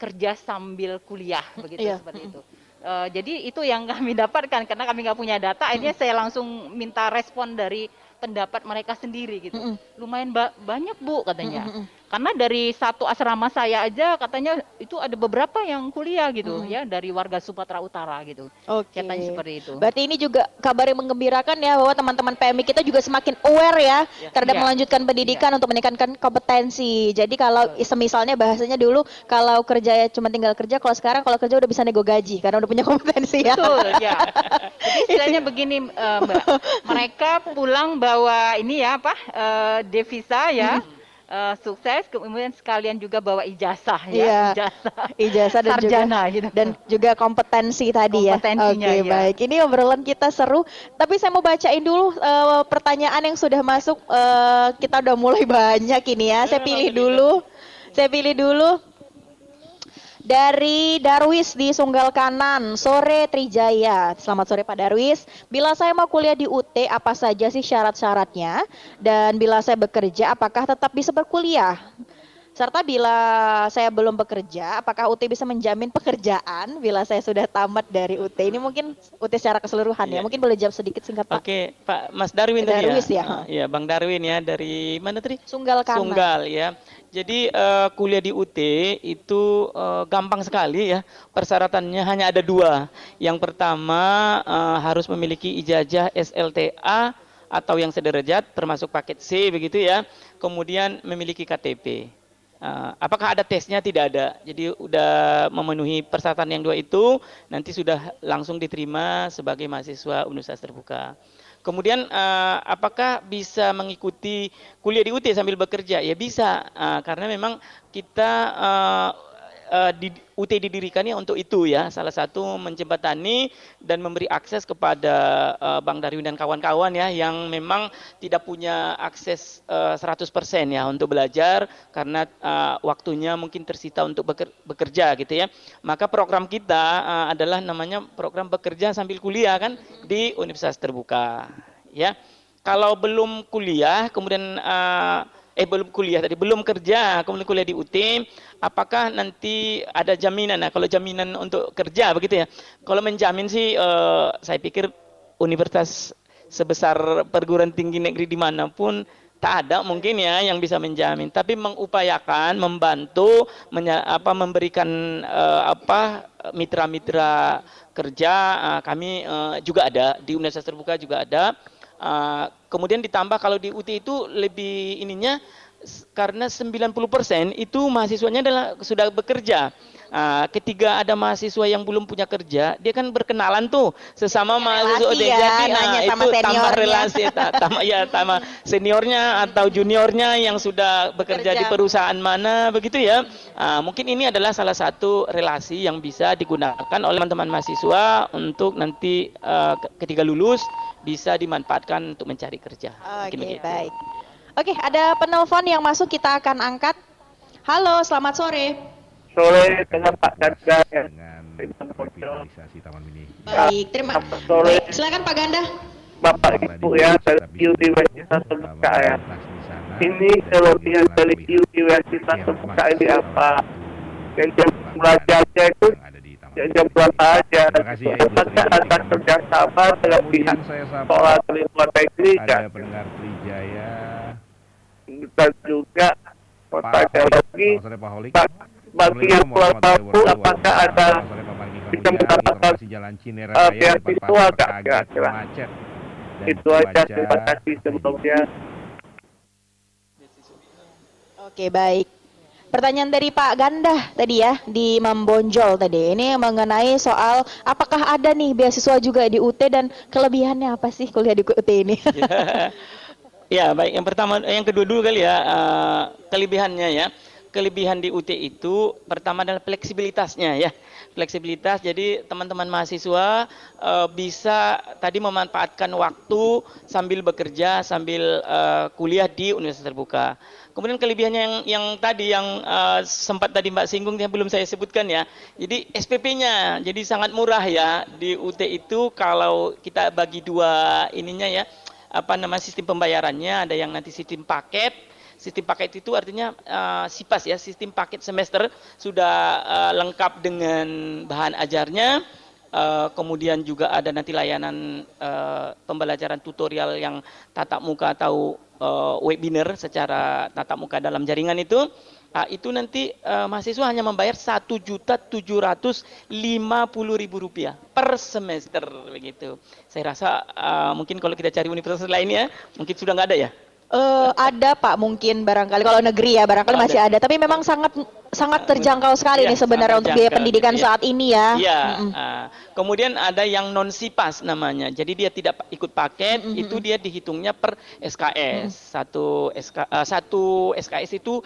kerja sambil kuliah begitu Iya. seperti itu. Eh, jadi itu yang kami dapatkan karena kami nggak punya data. Akhirnya saya langsung minta respon dari pendapat mereka sendiri gitu. Lumayan ba- banyak bu katanya. Karena dari satu asrama saya aja katanya itu ada beberapa yang kuliah gitu ya dari warga Sumatera Utara gitu. Oke. Katanya seperti itu. Berarti ini juga kabar yang menggembirakan ya bahwa teman-teman PMI kita juga semakin aware ya terhadap Iya. melanjutkan pendidikan untuk meningkatkan kompetensi. Jadi kalau semisalnya bahasanya dulu kalau kerja ya cuma tinggal kerja, kalau sekarang kalau kerja udah bisa nego gaji karena udah punya kompetensi ya. Betul, ya. Jadi istilahnya begini, eh, Mbak. Mereka pulang bawa ini ya apa? eh, devisa ya. Eh, sukses kemudian sekalian juga bawa ijazah ya, Iya. ijazah. Ijazah dan Sarjana juga gitu. dan juga kompetensi tadi ya. Oke, iya. baik. Ini obrolan kita seru, tapi saya mau bacain dulu eh, pertanyaan yang sudah masuk. Eh, kita udah mulai banyak ini ya. Saya pilih dulu. Saya pilih dulu. Dari Darwis di Sunggal Kanan, sore Trijaya. Selamat sore Pak Darwis. Bila saya mau kuliah di UT, apa saja sih syarat-syaratnya? Dan bila saya bekerja, apakah tetap bisa berkuliah? Serta bila saya belum bekerja, apakah UT bisa menjamin pekerjaan bila saya sudah tamat dari UT? Ini mungkin UT secara keseluruhan ya. Iya. Mungkin boleh jawab sedikit singkat Pak. Oke, Pak Mas Darwin tadi Darwis ya. Iya, Bang Darwin ya dari mana tadi? Sunggal Kanan. Sunggal ya. Jadi eh, kuliah di UT itu eh, gampang sekali ya. Persyaratannya hanya ada dua. Yang pertama eh, harus memiliki ijazah SLTA atau yang sederajat termasuk paket C begitu ya. Kemudian memiliki KTP. Eh, apakah ada tesnya? Tidak ada. Jadi udah memenuhi persyaratan yang dua itu, nanti sudah langsung diterima sebagai mahasiswa Universitas Terbuka. Kemudian eh, apakah bisa mengikuti kuliah di UT sambil bekerja? Ya bisa, eh, karena memang kita eh, di UT didirikannya untuk itu ya. Salah satu menjembatani dan memberi akses kepada eh, Bang Darwin dan kawan-kawan ya yang memang tidak punya akses eh, 100% ya untuk belajar karena waktunya mungkin tersita untuk beker- bekerja gitu ya. Maka program kita adalah namanya program bekerja sambil kuliah kan di Universitas Terbuka ya. Kalau belum kuliah kemudian eh, eh belum kuliah tadi. Belum kerja. Kemudian kuliah di UT apakah nanti ada jaminan? Nah kalau jaminan untuk kerja begitu ya. Kalau menjamin sih eh, saya pikir universitas sebesar perguruan tinggi negeri di mana pun tak ada mungkin ya yang bisa menjamin. Tapi mengupayakan membantu menya- apa memberikan eh, apa mitra-mitra kerja eh, kami eh, juga ada. Di Universitas Terbuka juga ada Uh, kemudian ditambah kalau di UT itu lebih ininya karena 90% itu mahasiswanya adalah sudah bekerja. Uh, ketika ada mahasiswa yang belum punya kerja, dia kan berkenalan tuh sesama mahasiswa relasi dia. ya, Jadi nah, sama itu tambah relasi ta- tambah ya tambah seniornya atau juniornya yang sudah bekerja di Bekerja. perusahaan mana begitu ya. Ah, mungkin ini adalah salah satu relasi yang bisa digunakan oleh teman-teman mahasiswa untuk nanti eh, ke- ketika lulus bisa dimanfaatkan untuk mencari kerja. Oke, begitu. baik. Oke, ada penelpon yang masuk kita akan angkat. Halo, selamat sore. sore dengan Pak Ganda ya. dengan revitalisasi Taman Mini. Baik, terima Baik, silakan Pak Ganda. Bapak Ibu ya dari Universitas Terbuka ya. Ini kelebihan dari Universitas Terbuka ini apa? Yang belajarnya itu yang jam berapa aja? Terima kasih ya, Ibu Apakah Sri. ada kerjasama dengan pihak sekolah dari luar negeri ada pendengar Trijaya Dan juga Holik. Pak bagi yang pulang mampu apakah ada bisa mendapatkan informasi Jalan Cinere Raya beasiswa kaget kira-kira? itu aja terima kasih sebelumnya. Oke, baik. Pertanyaan dari Pak Ganda tadi ya di Membonjol tadi. Ini mengenai soal apakah ada nih beasiswa juga di UT dan kelebihannya apa sih kuliah di UT ini? Ya, baik. Yang pertama, yang kedua dulu kali ya eh, kelebihannya ya. Kelebihan di UT itu pertama adalah fleksibilitasnya ya. Fleksibilitas. Jadi teman-teman mahasiswa eh, bisa tadi memanfaatkan waktu sambil bekerja sambil eh, kuliah di Universitas Terbuka. Kemudian kelebihannya yang yang tadi yang eh, sempat tadi Mbak singgung yang belum saya sebutkan ya. Jadi SPP-nya jadi sangat murah ya di UT itu. Kalau kita bagi dua ininya ya apa nama sistem pembayarannya ada yang nanti sistem paket. Sistem paket itu artinya eh, SIPAS ya sistem paket semester sudah eh, lengkap dengan bahan ajarnya eh, kemudian juga ada nanti layanan eh, pembelajaran tutorial yang tatap muka atau eh, webinar secara tatap muka dalam jaringan itu Ah, itu nanti eh, mahasiswa hanya membayar satu juta tujuh ratus lima puluh ribu rupiah per semester begitu. Saya rasa eh, mungkin kalau kita cari universitas lainnya mungkin sudah nggak ada ya. Eh, ada Pak mungkin barangkali kalau negeri ya barangkali Ada. masih ada tapi memang sangat sangat terjangkau sekali Iya, nih sebenarnya untuk biaya pendidikan gitu ya. saat ini ya. Iya. Mm-mm. ah. kemudian ada yang non sipas namanya. Jadi dia tidak ikut paket, Mm-mm. itu dia dihitungnya per SKS. Satu SK, eh, satu SKS itu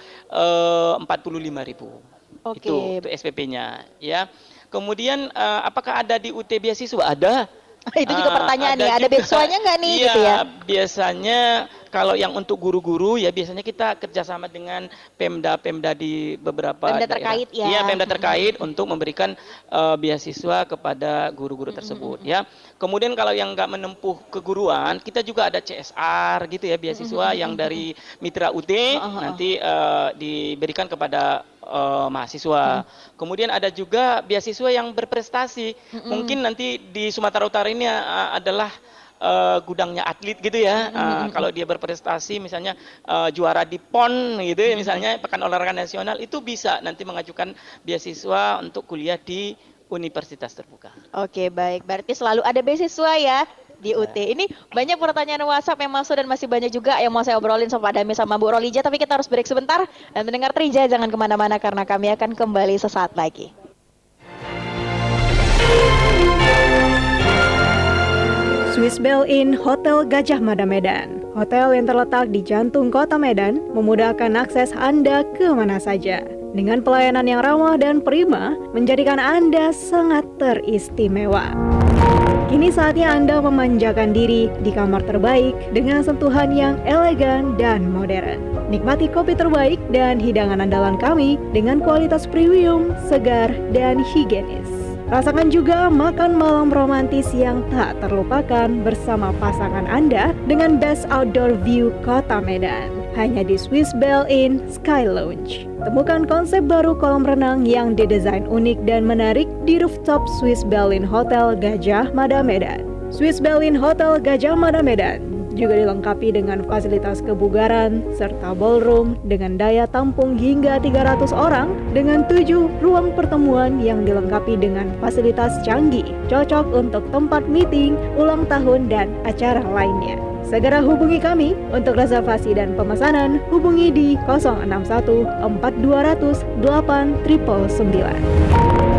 empat puluh lima ribu. Oke. Itu, itu SPP-nya. Ya. Kemudian eh, apakah ada di UT beasiswa? Ada. Itu juga Ah, pertanyaan nih, ada juga. beasiswanya nggak nih, Iya, gitu ya? biasanya kalau yang untuk guru-guru ya biasanya kita kerjasama dengan Pemda-Pemda di beberapa Pemda daerah. terkait ya. Iya, Pemda terkait untuk memberikan eh, beasiswa kepada guru-guru tersebut ya. Kemudian kalau yang nggak menempuh keguruan, kita juga ada CSR gitu ya beasiswa yang dari Mitra UT nanti eh, diberikan kepada eh, mahasiswa. Kemudian ada juga beasiswa yang berprestasi. Mungkin nanti di Sumatera Utara ini eh, adalah eh, gudangnya atlet gitu ya. Eh, kalau dia berprestasi misalnya eh, juara di PON gitu ya misalnya Pekan Olahraga Nasional itu bisa nanti mengajukan beasiswa untuk kuliah di Universitas Terbuka. Oke baik, berarti selalu ada beasiswa ya di Iya. UT. Ini banyak pertanyaan WhatsApp yang masuk dan masih banyak juga yang mau saya obrolin sama Pak Dami sama Bu Rolija. Tapi kita harus break sebentar dan mendengar Trija jangan ke mana-mana karena kami akan kembali sesaat lagi. Swiss Bell Inn Hotel Gajah Mada Medan. Hotel yang terletak di jantung kota Medan memudahkan akses Anda ke mana saja. Dengan pelayanan yang ramah dan prima, menjadikan Anda sangat teristimewa. Kini saatnya Anda memanjakan diri di kamar terbaik dengan sentuhan yang elegan dan modern. Nikmati kopi terbaik dan hidangan andalan kami dengan kualitas premium, segar, dan higienis. Rasakan juga makan malam romantis yang tak terlupakan bersama pasangan Anda dengan best outdoor view kota Medan. Hanya di Swiss Bell Inn Sky Lounge. Temukan konsep baru kolam renang yang didesain unik dan menarik di rooftop Swiss Bell Inn Hotel Gajah Mada Medan. Swiss Bell Inn Hotel Gajah Mada Medan juga dilengkapi dengan fasilitas kebugaran serta ballroom dengan daya tampung hingga 300 orang dengan tujuh ruang pertemuan yang dilengkapi dengan fasilitas canggih cocok untuk tempat meeting, ulang tahun, dan acara lainnya. Segera hubungi kami untuk reservasi dan pemesanan hubungi di 061 4200 8999.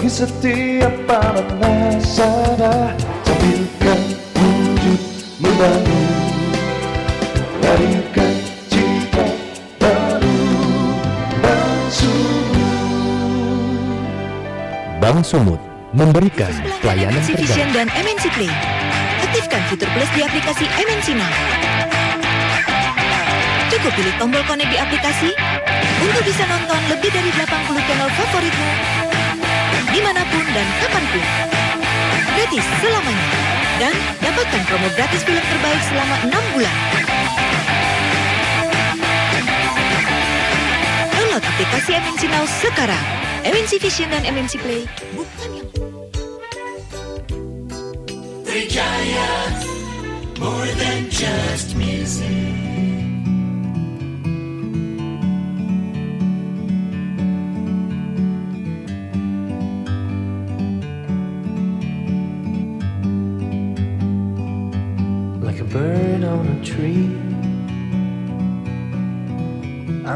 Bagi setiap para nasabah tampilkan wujudmu baru lahirkan cita baru Bank Sumut Bank Sumut memberikan pelayanan MNC terbaik. Vision dan MNC Play. Aktifkan fitur plus di aplikasi MNC Now. Cukup pilih tombol connect di aplikasi untuk bisa nonton lebih dari 80 channel favoritmu di mana pun dan kapan pun. Gratis selamanya. Dan dapatkan promo gratis film terbaik selama 6 bulan. Download aplikasi MNC Now sekarang. MNC Vision dan MNC Play bukan yang Trijaya, more than just music.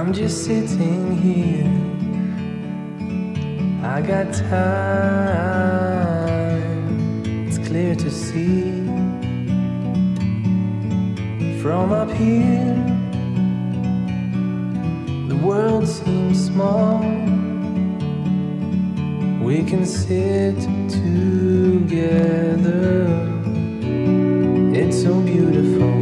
I'm just sitting here. I got time, it's clear to see. From up here, the world seems small. We can sit together. It's so beautiful,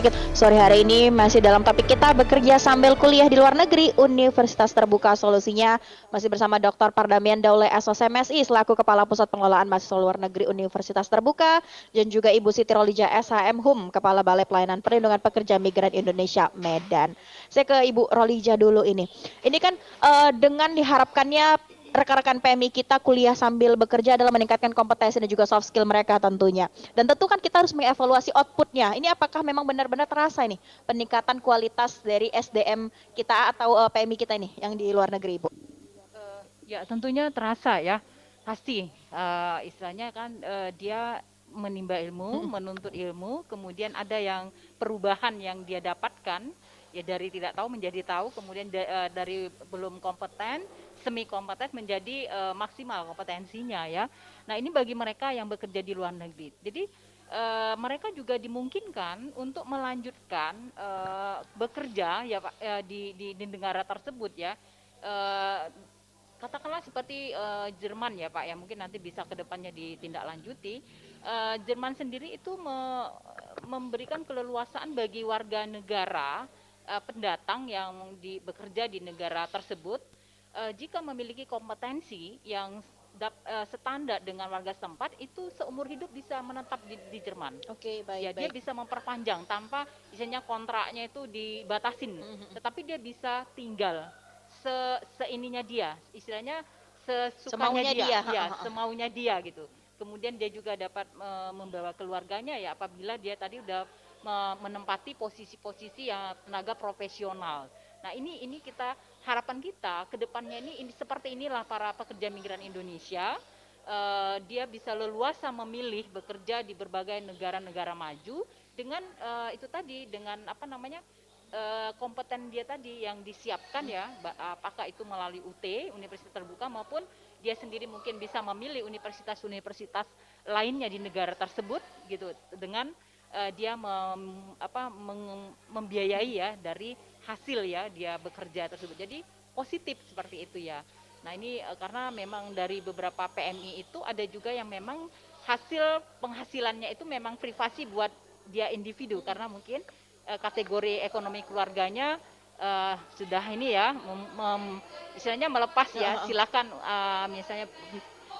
Git- sore hari ini masih dalam topik kita bekerja sambil kuliah di luar negeri Universitas Terbuka solusinya masih bersama Dr. Pardamian Daule SOSMSI selaku Kepala Pusat Pengelolaan Mahasiswa Luar Negeri Universitas Terbuka dan juga Ibu Siti Rolija SHM HUM Kepala Balai Pelayanan Perlindungan Pekerja Migran Indonesia Medan. Saya ke Ibu Rolija dulu ini. Ini kan eh, dengan diharapkannya rekan-rekan PMI kita kuliah sambil bekerja adalah meningkatkan kompetensi dan juga soft skill mereka tentunya. Dan tentu kan kita harus mengevaluasi outputnya. Ini apakah memang benar-benar terasa ini peningkatan kualitas dari SDM kita atau eh, PMI kita ini yang di luar negeri, Ibu? Ya tentunya terasa ya pasti Eh, istilahnya kan eh, dia menimba ilmu, menuntut ilmu, kemudian ada yang perubahan yang dia dapatkan ya dari tidak tahu menjadi tahu, kemudian da- eh, dari belum kompeten semi kompeten menjadi eh, maksimal kompetensinya ya. Nah ini bagi mereka yang bekerja di luar negeri. Jadi eh, mereka juga dimungkinkan untuk melanjutkan eh, bekerja ya Pak ya, di, di di negara tersebut ya. Eh, katakanlah seperti eh, Jerman ya Pak ya mungkin nanti bisa ke depannya ditindaklanjuti. Eh, Jerman sendiri itu me- memberikan keleluasaan bagi warga negara pendatang yang di, bekerja di negara tersebut eh, jika memiliki kompetensi yang dap- eh, standar dengan warga setempat itu seumur hidup bisa menetap di, di Jerman. Oke, baik, ya dia baik. bisa memperpanjang tanpa misalnya kontraknya itu dibatasin, Mm-hmm. tetapi dia bisa tinggal se seininya dia, istilahnya Semaunya sesukanya dia, dia, ha, ya, ha, ha. semaunya dia gitu. Kemudian dia juga dapat eh, membawa keluarganya ya apabila dia tadi udah me- menempati posisi-posisi yang tenaga profesional. Nah ini ini kita harapan kita ke depannya ini, ini seperti inilah para pekerja migran Indonesia eh, dia bisa leluasa memilih bekerja di berbagai negara-negara maju dengan eh, itu tadi dengan apa namanya eh, kompeten dia tadi yang disiapkan ya apakah itu melalui UT Universitas Terbuka maupun dia sendiri mungkin bisa memilih universitas-universitas lainnya di negara tersebut gitu. Dengan eh, dia mem- apa meng- membiayai ya dari hasil ya dia bekerja tersebut. Jadi positif seperti itu ya. Nah ini eh, karena memang dari beberapa PMI itu ada juga yang memang hasil penghasilannya itu memang privasi buat dia individu. Karena mungkin eh, kategori ekonomi keluarganya eh, sudah ini ya mem- mem- istilahnya melepas ya. Silakan eh, misalnya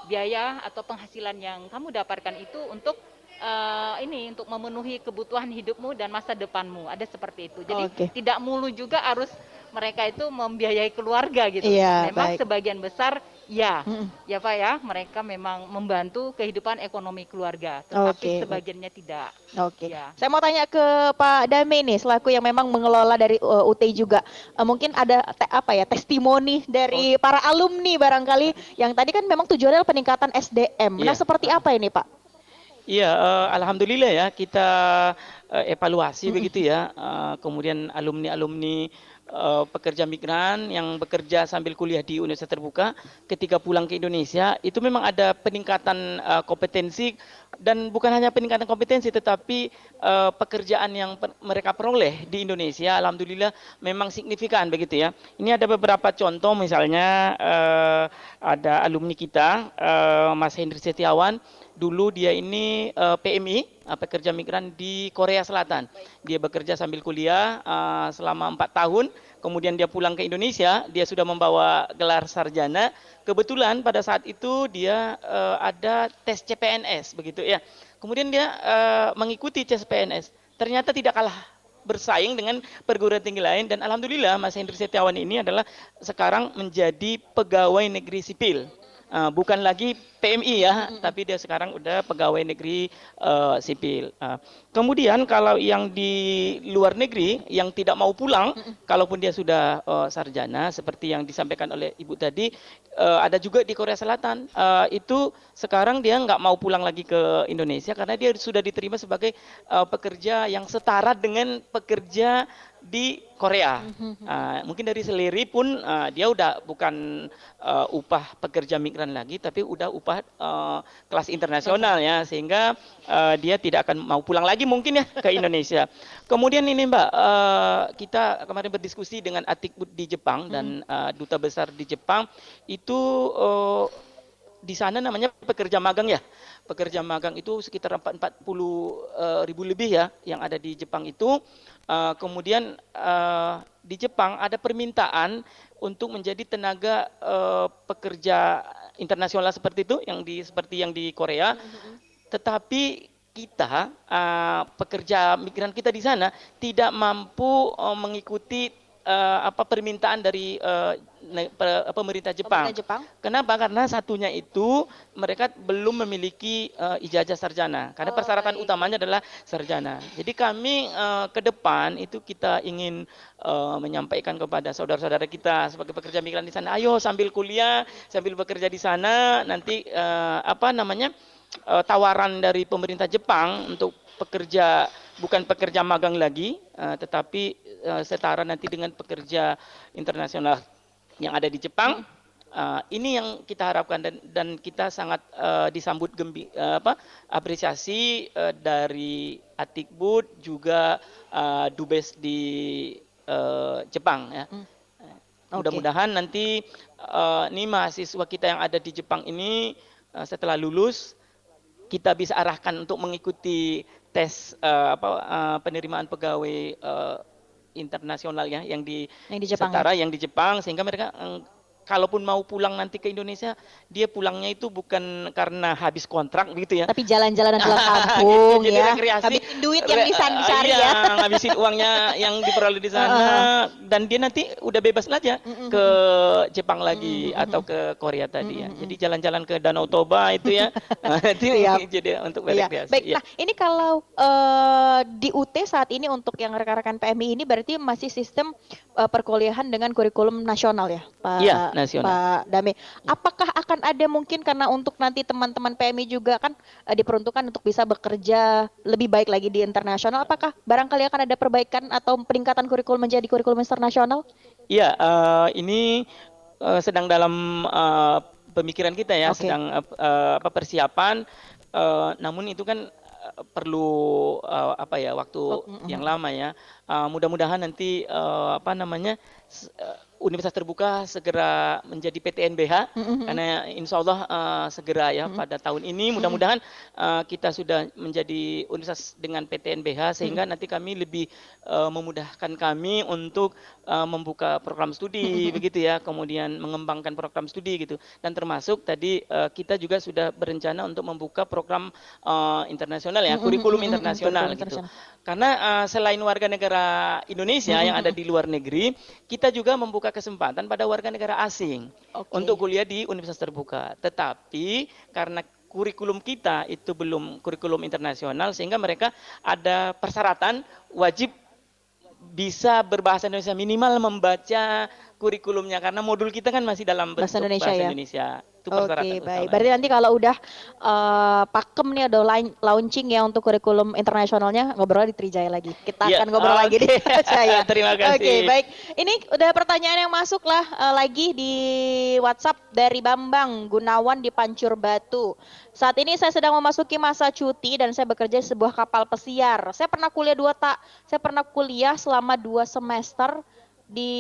biaya atau penghasilan yang kamu dapatkan itu untuk eh, ini untuk memenuhi kebutuhan hidupmu dan masa depanmu ada seperti itu jadi Oke. tidak mulu juga harus mereka itu membiayai keluarga gitu Iya, memang baik. sebagian besar ya ya pak ya mereka memang membantu kehidupan ekonomi keluarga tetapi baik. sebagiannya tidak Oke. Ya. Saya mau tanya ke Pak Dame nih selaku yang memang mengelola dari uh, UT juga. Eh, mungkin ada te- apa ya testimoni dari Oh. para alumni barangkali yang tadi kan memang tujuannya peningkatan SDM. Nah, Iya. seperti apa ini, Pak? Iya, eh, alhamdulillah ya kita eh, evaluasi begitu ya. Eh, kemudian alumni-alumni eh, pekerja migran yang bekerja sambil kuliah di Universitas Terbuka ketika pulang ke Indonesia itu memang ada peningkatan eh, kompetensi dan bukan hanya peningkatan kompetensi tetapi eh, pekerjaan yang per- mereka peroleh di Indonesia alhamdulillah memang signifikan begitu ya. Ini ada beberapa contoh misalnya eh, ada alumni kita eh, Mas Hendri Setiawan dulu dia ini eh, PMI eh, pekerja migran di Korea Selatan. Dia bekerja sambil kuliah eh, selama empat tahun. Kemudian dia pulang ke Indonesia, dia sudah membawa gelar sarjana. Kebetulan pada saat itu dia eh, ada tes CPNS begitu ya. Kemudian dia eh, mengikuti tes CPNS. Ternyata tidak kalah bersaing dengan perguruan tinggi lain dan alhamdulillah Mas Hendri Setiawan ini adalah sekarang menjadi pegawai negeri sipil. Uh, bukan lagi PMI ya, tapi dia sekarang udah pegawai negeri uh, sipil. Uh, kemudian kalau yang di luar negeri yang tidak mau pulang, kalaupun dia sudah uh, sarjana seperti yang disampaikan oleh ibu tadi, uh, ada juga di Korea Selatan. Uh, itu sekarang dia nggak mau pulang lagi ke Indonesia karena dia sudah diterima sebagai uh, pekerja yang setara dengan pekerja di Korea. Uh, mungkin dari seleri pun uh, dia udah bukan uh, upah pekerja migran lagi, tapi udah upah uh, kelas internasional ya, sehingga uh, dia tidak akan mau pulang lagi mungkin ya ke Indonesia. Kemudian ini Mbak, uh, kita kemarin berdiskusi dengan Atikbud di Jepang dan uh, duta besar di Jepang itu uh, di sana namanya pekerja magang ya. Pekerja magang itu sekitar 40 eh, ribu lebih ya yang ada di Jepang itu. Eh, kemudian eh, di Jepang ada permintaan untuk menjadi tenaga pekerja internasional seperti itu yang di seperti yang di Korea. Tetapi kita pekerja migran kita di sana tidak mampu mengikuti eh, apa permintaan dari pe- pemerintah Jepang. Pemerintah Jepang? Kenapa? Karena satunya itu mereka belum memiliki eh, ijazah sarjana. Karena persyaratan utamanya adalah sarjana. Jadi kami eh, ke depan itu kita ingin eh, menyampaikan kepada saudara-saudara kita sebagai pekerja migran di sana, ayo sambil kuliah, sambil bekerja di sana, nanti eh, apa namanya tawaran dari pemerintah Jepang untuk pekerja bukan pekerja magang lagi, eh, tetapi eh, setara nanti dengan pekerja internasional yang ada di Jepang Uh, ini yang kita harapkan dan dan kita sangat uh, disambut gembi uh, apa apresiasi uh, dari Atikbud juga uh, dubes di uh, Jepang ya. Hmm. Uh, Mudah-mudahan nanti uh, ini mahasiswa kita yang ada di Jepang ini uh, setelah lulus kita bisa arahkan untuk mengikuti tes uh, apa uh, penerimaan pegawai uh, internasional ya yang di Yang di Jepang, setara yang di Jepang sehingga mereka kalaupun mau pulang nanti ke Indonesia dia pulangnya itu bukan karena habis kontrak gitu ya Tapi jalan-jalan pulang kampung Jadi ya. rekreasi. Habisin duit yang bisa dicari iya, ya. ngabisin uangnya yang diperoleh di sana dan dia nanti udah bebas aja ke Jepang lagi atau ke Korea tadi ya. Jadi jalan-jalan ke Danau Toba itu ya. Nah, itu jadi untuk Iya. berekreasi. Baik, Iya. nah ini kalau eh, di UT saat ini untuk yang rekan-rekan PMI ini berarti masih sistem eh, perkuliahan dengan kurikulum nasional ya, Pak Iya, nasional. Pak Dame. Apakah akan ada mungkin karena untuk nanti teman-teman PMI juga kan eh, diperuntukkan untuk bisa bekerja lebih baik lagi di internasional, apakah barangkali akan ada perbaikan atau peningkatan kurikulum menjadi kurikulum internasional? Iya, eh, ini eh, sedang dalam eh, pemikiran kita ya, Oke. sedang apa persiapan. eh, namun itu kan perlu eh, apa ya waktu Oh, yang lama ya. Eh, mudah-mudahan nanti eh, apa namanya universitas terbuka segera menjadi PTNBH Mm, mm, mm. karena insya Allah eh, segera ya pada tahun ini. Mudah-mudahan eh, kita sudah menjadi universitas dengan PTNBH sehingga nanti kami lebih eh, memudahkan kami untuk eh, membuka program studi begitu ya. Kemudian mengembangkan program studi gitu. Dan termasuk tadi eh, kita juga sudah berencana untuk membuka program eh, internasional ya Mm, mm, kurikulum mm, mm, mm, internasional kurikulum gitu. internasional. karena eh, selain warga negara Indonesia yang ada di luar negeri kita juga membuka kesempatan pada warga negara asing Oke. untuk kuliah di universitas terbuka. Tetapi karena kurikulum kita itu belum kurikulum internasional sehingga mereka ada persyaratan wajib bisa berbahasa Indonesia minimal membaca kurikulumnya karena modul kita kan masih dalam bentuk Bahasa Indonesia bahasa ya? Indonesia. Itu Oke, persyaratan baik. Berarti nanti kalau udah eh, pakem nih ada launching ya untuk kurikulum internasionalnya ngobrol di Trijaya lagi. Kita Iya, akan ngobrol lagi di. Trijaya. Terima kasih. Oke, baik. Ini udah pertanyaan yang masuk lah eh, lagi di WhatsApp dari Bambang Gunawan di Pancur Batu. Saat ini saya sedang memasuki masa cuti dan saya bekerja di sebuah kapal pesiar. Saya pernah kuliah dua tak, saya pernah kuliah selama dua semester di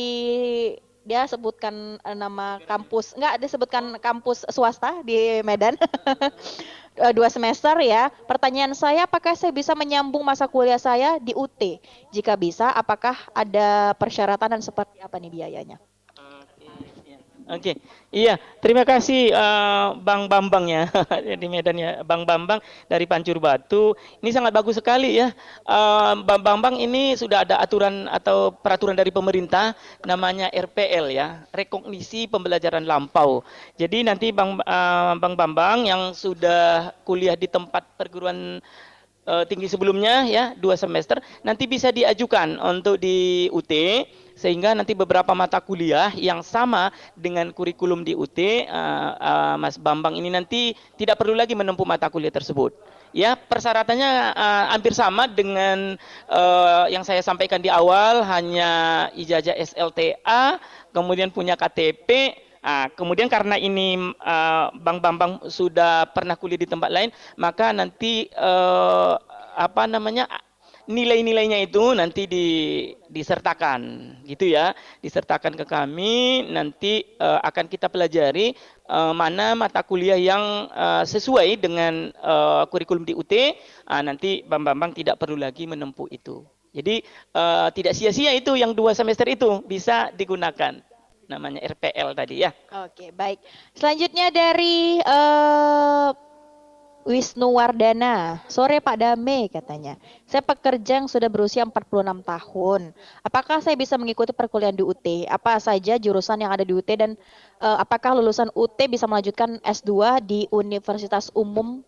dia sebutkan eh, nama kampus enggak dia sebutkan kampus swasta di Medan. Eh, dua semester ya. Pertanyaan saya apakah saya bisa menyambung masa kuliah saya di UT jika bisa apakah ada persyaratan dan seperti apa nih biayanya Oke, iya terima kasih eh, Bang Bambang ya di Medan ya, Bang Bambang dari Pancur Batu. Ini sangat bagus sekali ya, Eh, Bang Bambang ini sudah ada aturan atau peraturan dari pemerintah namanya RPL ya, rekognisi pembelajaran lampau. Jadi nanti Bang eh, Bang Bambang yang sudah kuliah di tempat perguruan eh, tinggi sebelumnya ya dua semester nanti bisa diajukan untuk di UT sehingga nanti beberapa mata kuliah yang sama dengan kurikulum di UT eh, eh, Mas Bambang ini nanti tidak perlu lagi menempuh mata kuliah tersebut. Ya persyaratannya eh, hampir sama dengan eh, yang saya sampaikan di awal hanya ijazah SLTA kemudian punya KTP Ah, kemudian karena ini eh, Bang Bambang sudah pernah kuliah di tempat lain, maka nanti eh, apa namanya nilai-nilainya itu nanti di, disertakan, gitu ya, disertakan ke kami. Nanti eh, akan kita pelajari eh, mana mata kuliah yang eh, sesuai dengan eh, kurikulum di UT. Ah, nanti Bang Bambang tidak perlu lagi menempuh itu. Jadi eh, tidak sia-sia itu yang dua semester itu bisa digunakan namanya RPL tadi ya. Oke, baik. Selanjutnya dari eh Wisnu Wardana. Sore Pak Dame katanya. Saya pekerja yang sudah berusia 46 tahun. Apakah saya bisa mengikuti perkuliahan di UT? Apa saja jurusan yang ada di UT dan eh, apakah lulusan UT bisa melanjutkan S2 di Universitas Umum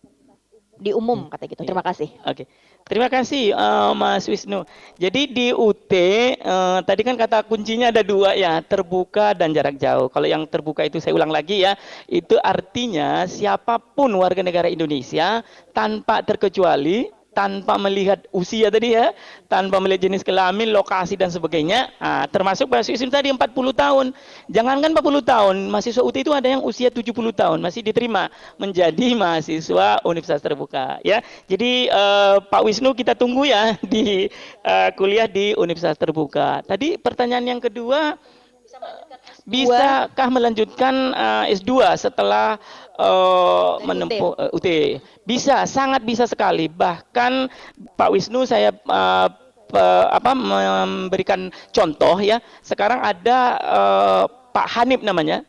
di umum kata gitu. Terima kasih. Oke, terima kasih eh, Mas Wisnu. Jadi di UT eh, tadi kan kata kuncinya ada dua ya, terbuka dan jarak jauh. Kalau yang terbuka itu saya ulang lagi ya, itu artinya siapa pun warga negara Indonesia tanpa terkecuali tanpa melihat usia tadi ya, tanpa melihat jenis kelamin, lokasi dan sebagainya. Ah, termasuk mahasiswa tadi 40 tahun. Jangankan 40 tahun, mahasiswa UT itu ada yang usia 70 tahun masih diterima menjadi mahasiswa Universitas Terbuka ya. Jadi eh, Pak Wisnu kita tunggu ya di eh, kuliah di Universitas Terbuka. Tadi pertanyaan yang kedua Bisakah melanjutkan eh, S2 setelah eh, menempuh eh, UT? Bisa, sangat bisa sekali. Bahkan Pak Wisnu saya eh, pe- apa memberikan contoh ya. Sekarang ada eh, Pak Hanif namanya,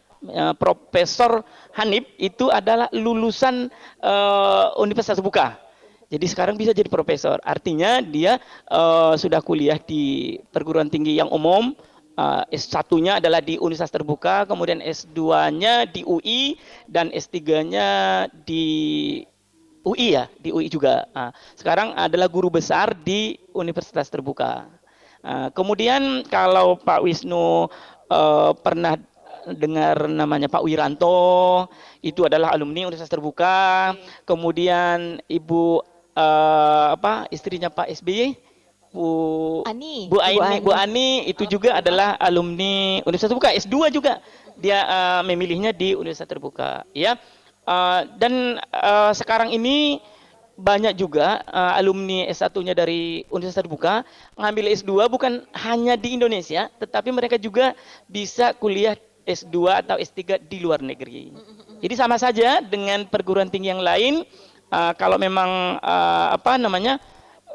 Profesor Hanif itu adalah lulusan eh, Universitas Terbuka. Jadi sekarang bisa jadi profesor. Artinya dia eh, sudah kuliah di perguruan tinggi yang umum. Uh, S1-nya adalah di Universitas Terbuka, kemudian S2-nya di UI dan S3-nya di UI ya, di UI juga. Ah, sekarang adalah guru besar di Universitas Terbuka. Ah, kemudian kalau Pak Wisnu eh, pernah dengar namanya Pak Wiranto, itu adalah alumni Universitas Terbuka. Kemudian Ibu eh, apa istrinya Pak SBY Bu Ani. Bu Aini, Bu Bu Ani itu juga adalah alumni Universitas Terbuka S2 juga. Dia eh, memilihnya di Universitas Terbuka, ya. Eh, dan eh, sekarang ini banyak juga eh, alumni S1-nya dari Universitas Terbuka ngambil S2 bukan hanya di Indonesia, tetapi mereka juga bisa kuliah S2 atau S3 di luar negeri. Jadi sama saja dengan perguruan tinggi yang lain eh, kalau memang eh, apa namanya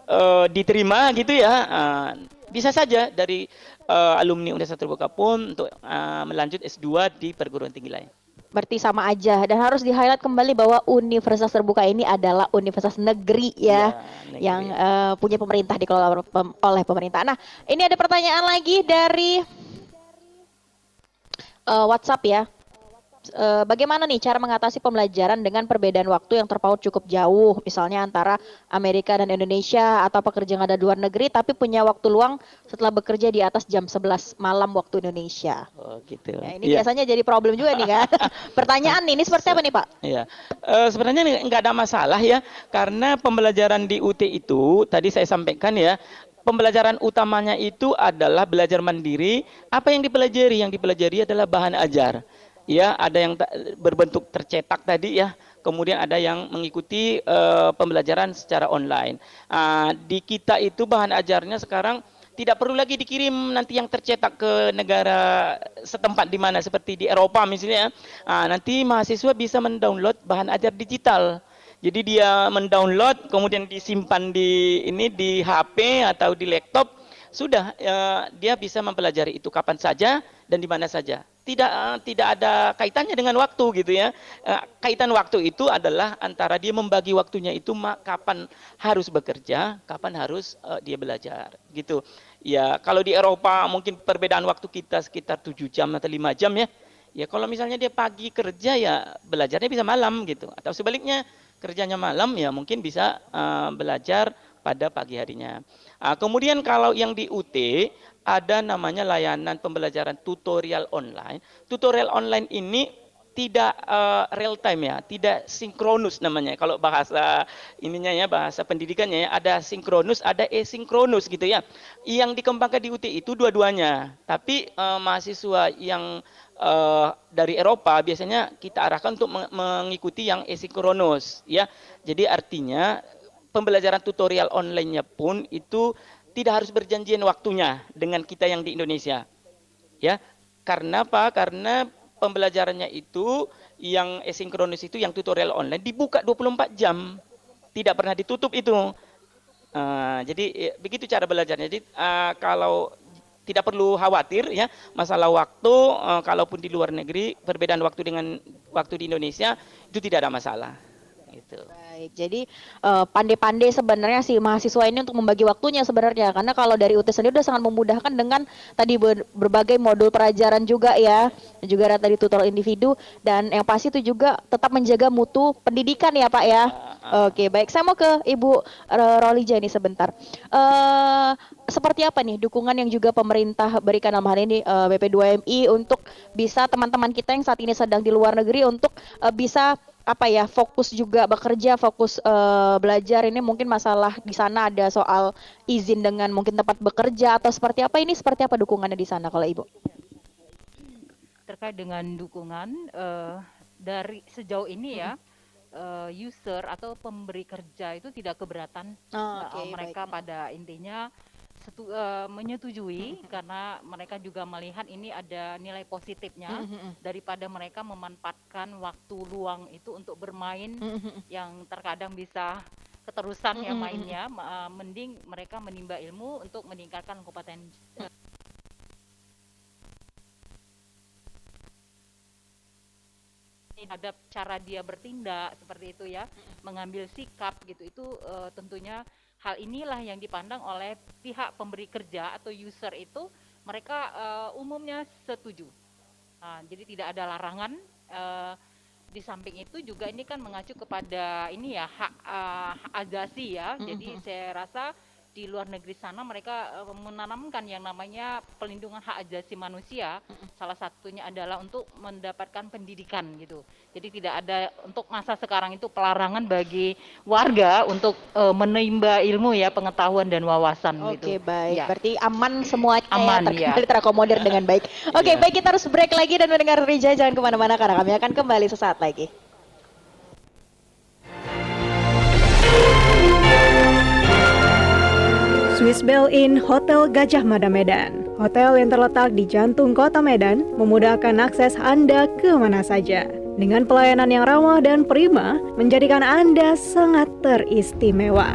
eh, diterima gitu ya eh, bisa saja dari eh, alumni Universitas Terbuka pun untuk eh, melanjut S2 di perguruan tinggi lain. Berarti sama aja dan harus di highlight kembali bahwa Universitas Terbuka ini adalah universitas negeri ya, yang eh, punya pemerintah dikelola pem- oleh pemerintah. Nah, ini ada pertanyaan lagi dari eh, WhatsApp ya. Eh, bagaimana nih cara mengatasi pembelajaran dengan perbedaan waktu yang terpaut cukup jauh, misalnya antara Amerika dan Indonesia atau pekerja yang ada di luar negeri tapi punya waktu luang setelah bekerja di atas jam 11 malam waktu Indonesia. Oh gitu. Ya, ini Iya. biasanya jadi problem juga nih kan. Pertanyaan nih, ini seperti apa nih Pak? Iya, Eh, sebenarnya nggak ada masalah ya, karena pembelajaran di UT itu tadi saya sampaikan ya, pembelajaran utamanya itu adalah belajar mandiri. Apa yang dipelajari? Yang dipelajari adalah bahan ajar. Ya, ada yang berbentuk tercetak tadi ya, kemudian ada yang mengikuti eh, pembelajaran secara online. Ah, di kita itu bahan ajarnya sekarang tidak perlu lagi dikirim nanti yang tercetak ke negara setempat di mana seperti di Eropa misalnya. Ah, nanti mahasiswa bisa mendownload bahan ajar digital. Jadi dia mendownload kemudian disimpan di ini di HP atau di laptop sudah eh, dia bisa mempelajari itu kapan saja dan di mana saja. Tidak eh, tidak ada kaitannya dengan waktu gitu ya. Eh, kaitan waktu itu adalah antara dia membagi waktunya itu kapan harus bekerja, kapan harus eh, dia belajar gitu. Ya, kalau di Eropa mungkin perbedaan waktu kita sekitar 7 jam atau 5 jam ya. Ya kalau misalnya dia pagi kerja ya belajarnya bisa malam gitu. Atau sebaliknya kerjanya malam ya mungkin bisa eh, belajar pada pagi harinya. Ah, kemudian kalau yang di UT ada namanya layanan pembelajaran tutorial online. Tutorial online ini tidak eh, real time ya, tidak sinkronus namanya. Kalau bahasa ininya ya, bahasa pendidikannya ya, ada sinkronus, ada asinkronus gitu ya. Yang dikembangkan di UT itu dua-duanya. Tapi eh, mahasiswa yang eh, dari Eropa biasanya kita arahkan untuk meng- mengikuti yang asinkronus ya. Jadi artinya pembelajaran tutorial online-nya pun itu tidak harus berjanjian waktunya dengan kita yang di Indonesia. Ya. Karena apa? Karena pembelajarannya itu yang asinkronus itu yang tutorial online dibuka 24 jam. Tidak pernah ditutup itu. Ah, jadi ya, begitu cara belajarnya. Jadi ah, kalau tidak perlu khawatir ya masalah waktu eh, kalaupun di luar negeri perbedaan waktu dengan waktu di Indonesia itu tidak ada masalah. Gitu. Baik, jadi eh, pandai-pandai sebenarnya si mahasiswa ini untuk membagi waktunya sebenarnya karena kalau dari UT sendiri udah sangat memudahkan dengan tadi ber- berbagai modul pelajaran juga ya, dan juga ada tadi tutorial individu dan yang pasti itu juga tetap menjaga mutu pendidikan ya Pak ya. Oke, baik. Saya mau ke Ibu eh, Rolija ini sebentar. Eh seperti apa nih dukungan yang juga pemerintah berikan dalam hal ini eh, BP2MI untuk bisa teman-teman kita yang saat ini sedang di luar negeri untuk eh, bisa apa ya fokus juga bekerja, fokus eh, belajar. Ini mungkin masalah di sana ada soal izin dengan mungkin tempat bekerja atau seperti apa? Ini seperti apa dukungannya di sana kalau ibu? terkait dengan dukungan eh, dari sejauh ini ya eh, user atau pemberi kerja itu tidak keberatan Oh, Eh, oke, mereka pada intinya setu- eh, menyetujui karena mereka juga melihat ini ada nilai positifnya Mhm. daripada mereka memanfaatkan waktu luang itu untuk bermain yang terkadang bisa keterusan yang Mhm. mainnya. ma- eh, mending mereka menimba ilmu untuk meningkatkan kompetensi. Eh, terhadap cara dia bertindak seperti itu ya mengambil sikap gitu itu eh, tentunya hal inilah yang dipandang oleh pihak pemberi kerja atau user itu mereka eh, umumnya setuju. Nah, jadi tidak ada larangan eh, di samping itu juga ini kan mengacu kepada ini ya hak hak asasi ya. Jadi saya rasa di luar negeri sana mereka eh, menanamkan yang namanya pelindungan hak asasi manusia salah satunya adalah untuk mendapatkan pendidikan gitu jadi tidak ada untuk masa sekarang itu pelarangan bagi warga untuk eh, menimba ilmu ya pengetahuan dan wawasan Oke gitu baik, Ya. berarti aman semuanya Aman, ya, ya. terkendali terakomodir dengan baik. Oke baik kita harus break lagi dan mendengar Rija jangan ke mana-mana karena kami akan kembali sesaat lagi. Swiss Bell Inn Hotel Gajah Mada Medan. Hotel yang terletak di jantung kota Medan memudahkan akses Anda ke mana saja. Dengan pelayanan yang ramah dan prima, menjadikan Anda sangat teristimewa.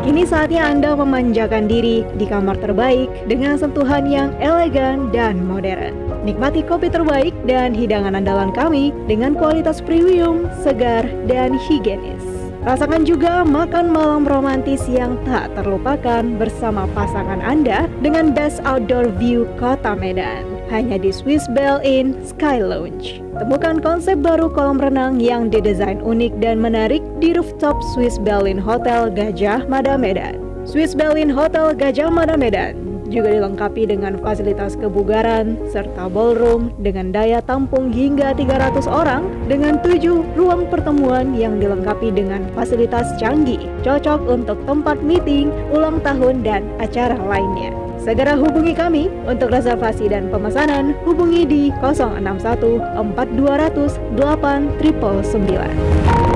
Kini saatnya Anda memanjakan diri di kamar terbaik dengan sentuhan yang elegan dan modern. Nikmati kopi terbaik dan hidangan andalan kami dengan kualitas premium, segar, dan higienis. Rasakan juga makan malam romantis yang tak terlupakan bersama pasangan Anda dengan best outdoor view kota Medan. Hanya di Swiss Bell Inn Sky Lounge. Temukan konsep baru kolam renang yang didesain unik dan menarik di rooftop Swiss Bell Inn Hotel Gajah Mada Medan. Swiss Bell Inn Hotel Gajah Mada Medan juga dilengkapi dengan fasilitas kebugaran serta ballroom dengan daya tampung hingga 300 orang dengan 7 ruang pertemuan yang dilengkapi dengan fasilitas canggih cocok untuk tempat meeting, ulang tahun dan acara lainnya. Segera hubungi kami untuk reservasi dan pemesanan hubungi di 061 4200 8999.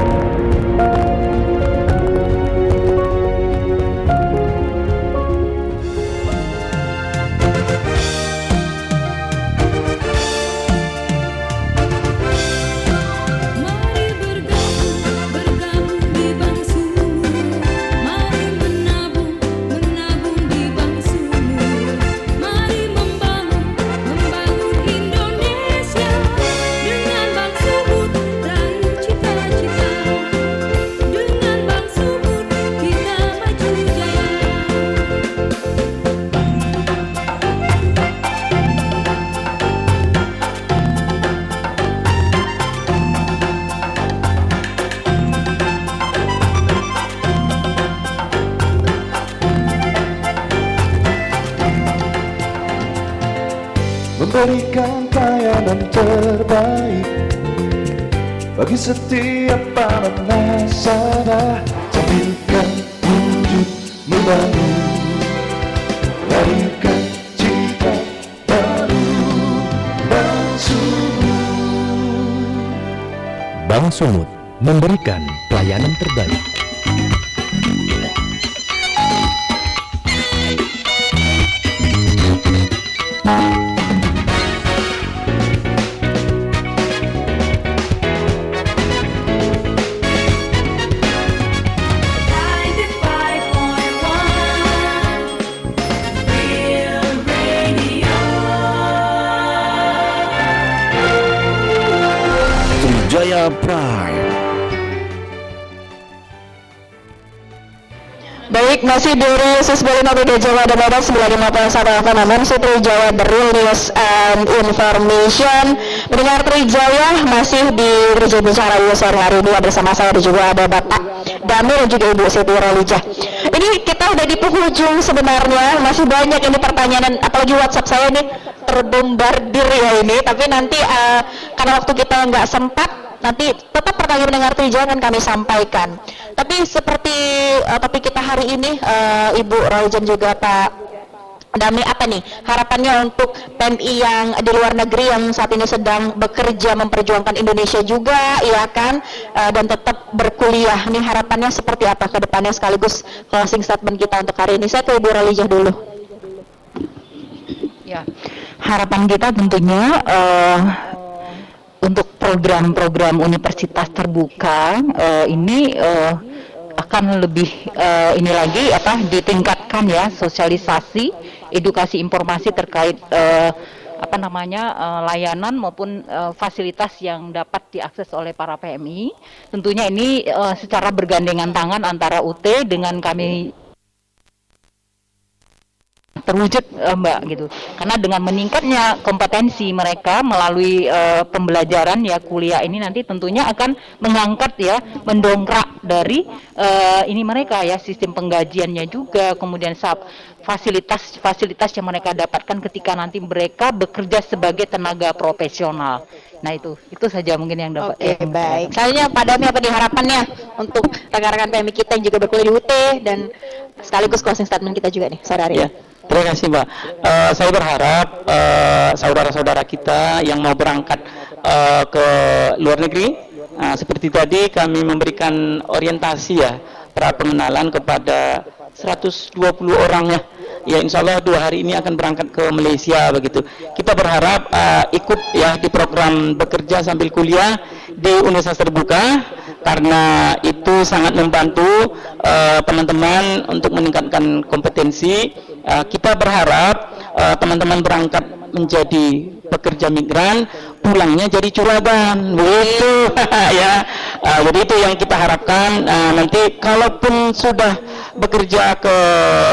Terbaik bagi setiap para nasabah tampilkan wujud membangun. Lahirkan cita baru Bank Sumut memberikan pelayanan terbaik. Masih di Resus Bali Nabi Jawa dan Medan 95.1 FM MNC Trijaya The Real News and Information. Mendengar Trijaya masih di Trijaya Bicara sore hari ini. Bersama saya juga ada Bapak Damil dan juga Ibu Siti Rolijah Ini kita udah di penghujung sebenarnya. Masih banyak ini pertanyaan apalagi WhatsApp saya ini terbombardir ya ini. Tapi nanti eh, karena waktu kita nggak sempat nanti tetap pertanyaan pendengar Trijaya akan kami sampaikan. Tapi seperti eh, topik kita hari ini, eh, Ibu Raujan juga Pak Dami apa nih harapannya untuk PMI yang di luar negeri yang saat ini sedang bekerja memperjuangkan Indonesia juga ya kan? Eh, dan tetap berkuliah. Nih harapannya seperti apa ke depannya sekaligus closing statement kita untuk hari ini? Saya ke Ibu Ralijah dulu. Ya, harapan kita tentunya eh, untuk program-program universitas terbuka eh, ini eh, akan lebih eh, ini lagi apa ditingkatkan ya sosialisasi, edukasi informasi terkait eh, apa namanya layanan maupun fasilitas yang dapat diakses oleh para PMI. Tentunya ini secara bergandengan tangan antara UT dengan kami terwujud eh, Mbak gitu. Karena dengan meningkatnya kompetensi mereka melalui eh, pembelajaran ya kuliah ini nanti tentunya akan mengangkat ya mendongkrak dari eh, ini mereka ya sistem penggajiannya juga kemudian sab fasilitas-fasilitas yang mereka dapatkan ketika nanti mereka bekerja sebagai tenaga profesional. Nah itu itu saja mungkin yang dapat Oke baik. Selanjutnya Pak Dami apa nih harapannya untuk rekan-rekan PMI kita yang juga berkuliah di UT dan sekaligus closing statement kita juga nih sore hari Ya, ini. Terima kasih Mbak. Eh, saya berharap eh, saudara-saudara kita yang mau berangkat eh, ke luar negeri, eh, seperti tadi kami memberikan orientasi ya, pra pengenalan kepada 120 orang ya. Ya insya Allah dua hari ini akan berangkat ke Malaysia begitu. Kita berharap eh, ikut ya di program bekerja sambil kuliah di Universitas Terbuka karena itu sangat membantu eh, teman-teman untuk meningkatkan kompetensi. Eh, kita berharap eh, teman-teman berangkat menjadi pekerja migran, pulangnya jadi curagan, begitu ya. Eh, jadi itu yang kita harapkan. Eh, nanti kalaupun sudah bekerja ke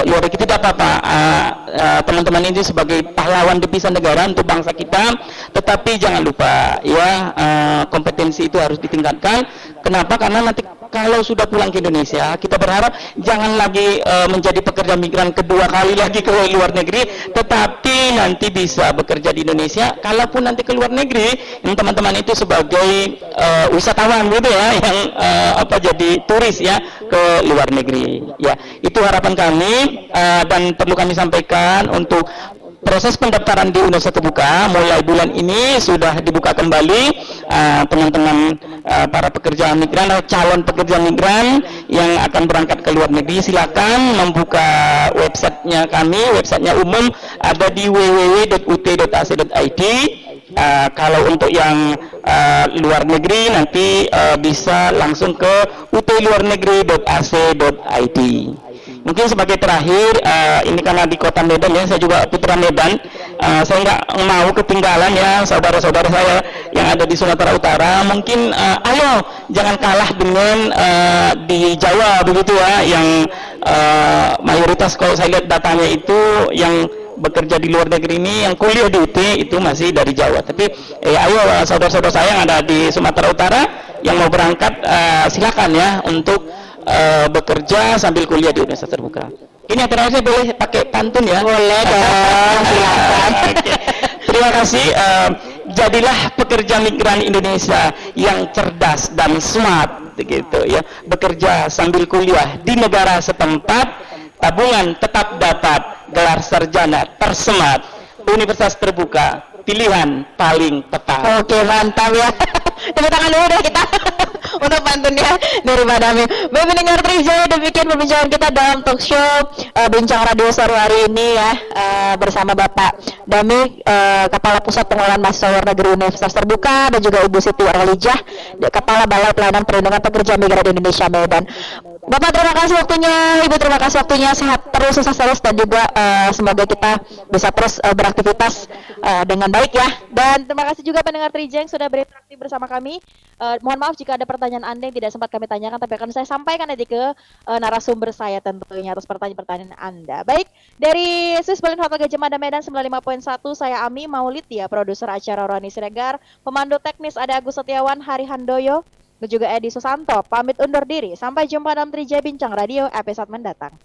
luar negeri tidak apa-apa. Eh, eh, teman-teman ini sebagai pahlawan devisa negara untuk bangsa kita, tetapi jangan lupa ya eh, kompetensi itu harus ditingkatkan. Kenapa? Karena nanti kalau sudah pulang ke Indonesia, kita berharap jangan lagi eh, menjadi pekerja migran kedua kali lagi ke luar negeri, tetapi nanti bisa bekerja di Indonesia. Kalaupun nanti ke luar negeri, teman-teman itu sebagai eh, wisatawan gitu ya, yang eh, apa jadi turis ya ke luar negeri. Ya, itu harapan kami eh, dan perlu kami sampaikan untuk proses pendaftaran di Universitas Terbuka mulai bulan ini sudah dibuka kembali. Eh, teman-teman eh, para pekerja migran atau calon pekerja migran yang akan berangkat ke luar negeri silakan membuka websitenya kami websitenya umum ada di www.ut.ac.id Eh, kalau untuk yang eh, luar negeri nanti eh, bisa langsung ke utluarnegeri.ac.id mungkin sebagai terakhir eh, ini karena di kota Medan ya saya juga putra Medan. Eh, saya nggak mau ketinggalan ya saudara-saudara saya yang ada di Sumatera Utara. Mungkin eh, ayo jangan kalah dengan eh, di Jawa begitu ya yang eh, mayoritas kalau saya lihat datanya itu yang bekerja di luar negeri ini yang kuliah di UT itu masih dari Jawa. Tapi eh, ayo saudara-saudara saya yang ada di Sumatera Utara yang mau berangkat eh, silakan ya untuk eh, bekerja sambil kuliah di Universitas Terbuka. Ini yang terakhir saya boleh pakai pantun ya? Boleh dong, silakan. Terima kasih. eh, jadilah pekerja migran Indonesia yang cerdas dan smart, gitu ya. Bekerja sambil kuliah di negara setempat, tabungan tetap dapat, gelar sarjana tersemat, universitas terbuka, pilihan paling tepat. Oke mantap ya. Tepuk tangan dulu deh kita untuk pantunnya dari Pak Dami. Baik mendengar Trijaya demikian perbincangan kita dalam talk show eh, Bincang Radio sore hari ini ya eh, bersama Bapak Dami eh, Kepala Pusat Pengelolaan Mahasiswa Luar Negeri Universitas Terbuka dan juga Ibu Siti Arwalijah Kepala Balai Pelayanan Perlindungan Pekerja Migran Indonesia Medan. Bapak terima kasih waktunya, Ibu terima kasih waktunya sehat terus sukses terus dan juga eh, semoga kita bisa terus eh, beraktivitas eh, dengan baik ya. Dan terima kasih juga pendengar Trijaya yang sudah berinteraksi bersama kami. Eh, mohon maaf jika ada pertanyaan Anda yang tidak sempat kami tanyakan tapi akan saya sampaikan nanti ke eh, narasumber saya tentunya atas pertanyaan-pertanyaan Anda. Baik, dari Swiss Berlin Hotel Gajah Mada Medan 95.1 saya Ami Maulid ya, produser acara Roni Siregar, pemandu teknis ada Agus Setiawan, Hari Handoyo, dan juga Edi Susanto pamit undur diri. Sampai jumpa dalam Trija Bincang Radio episode mendatang.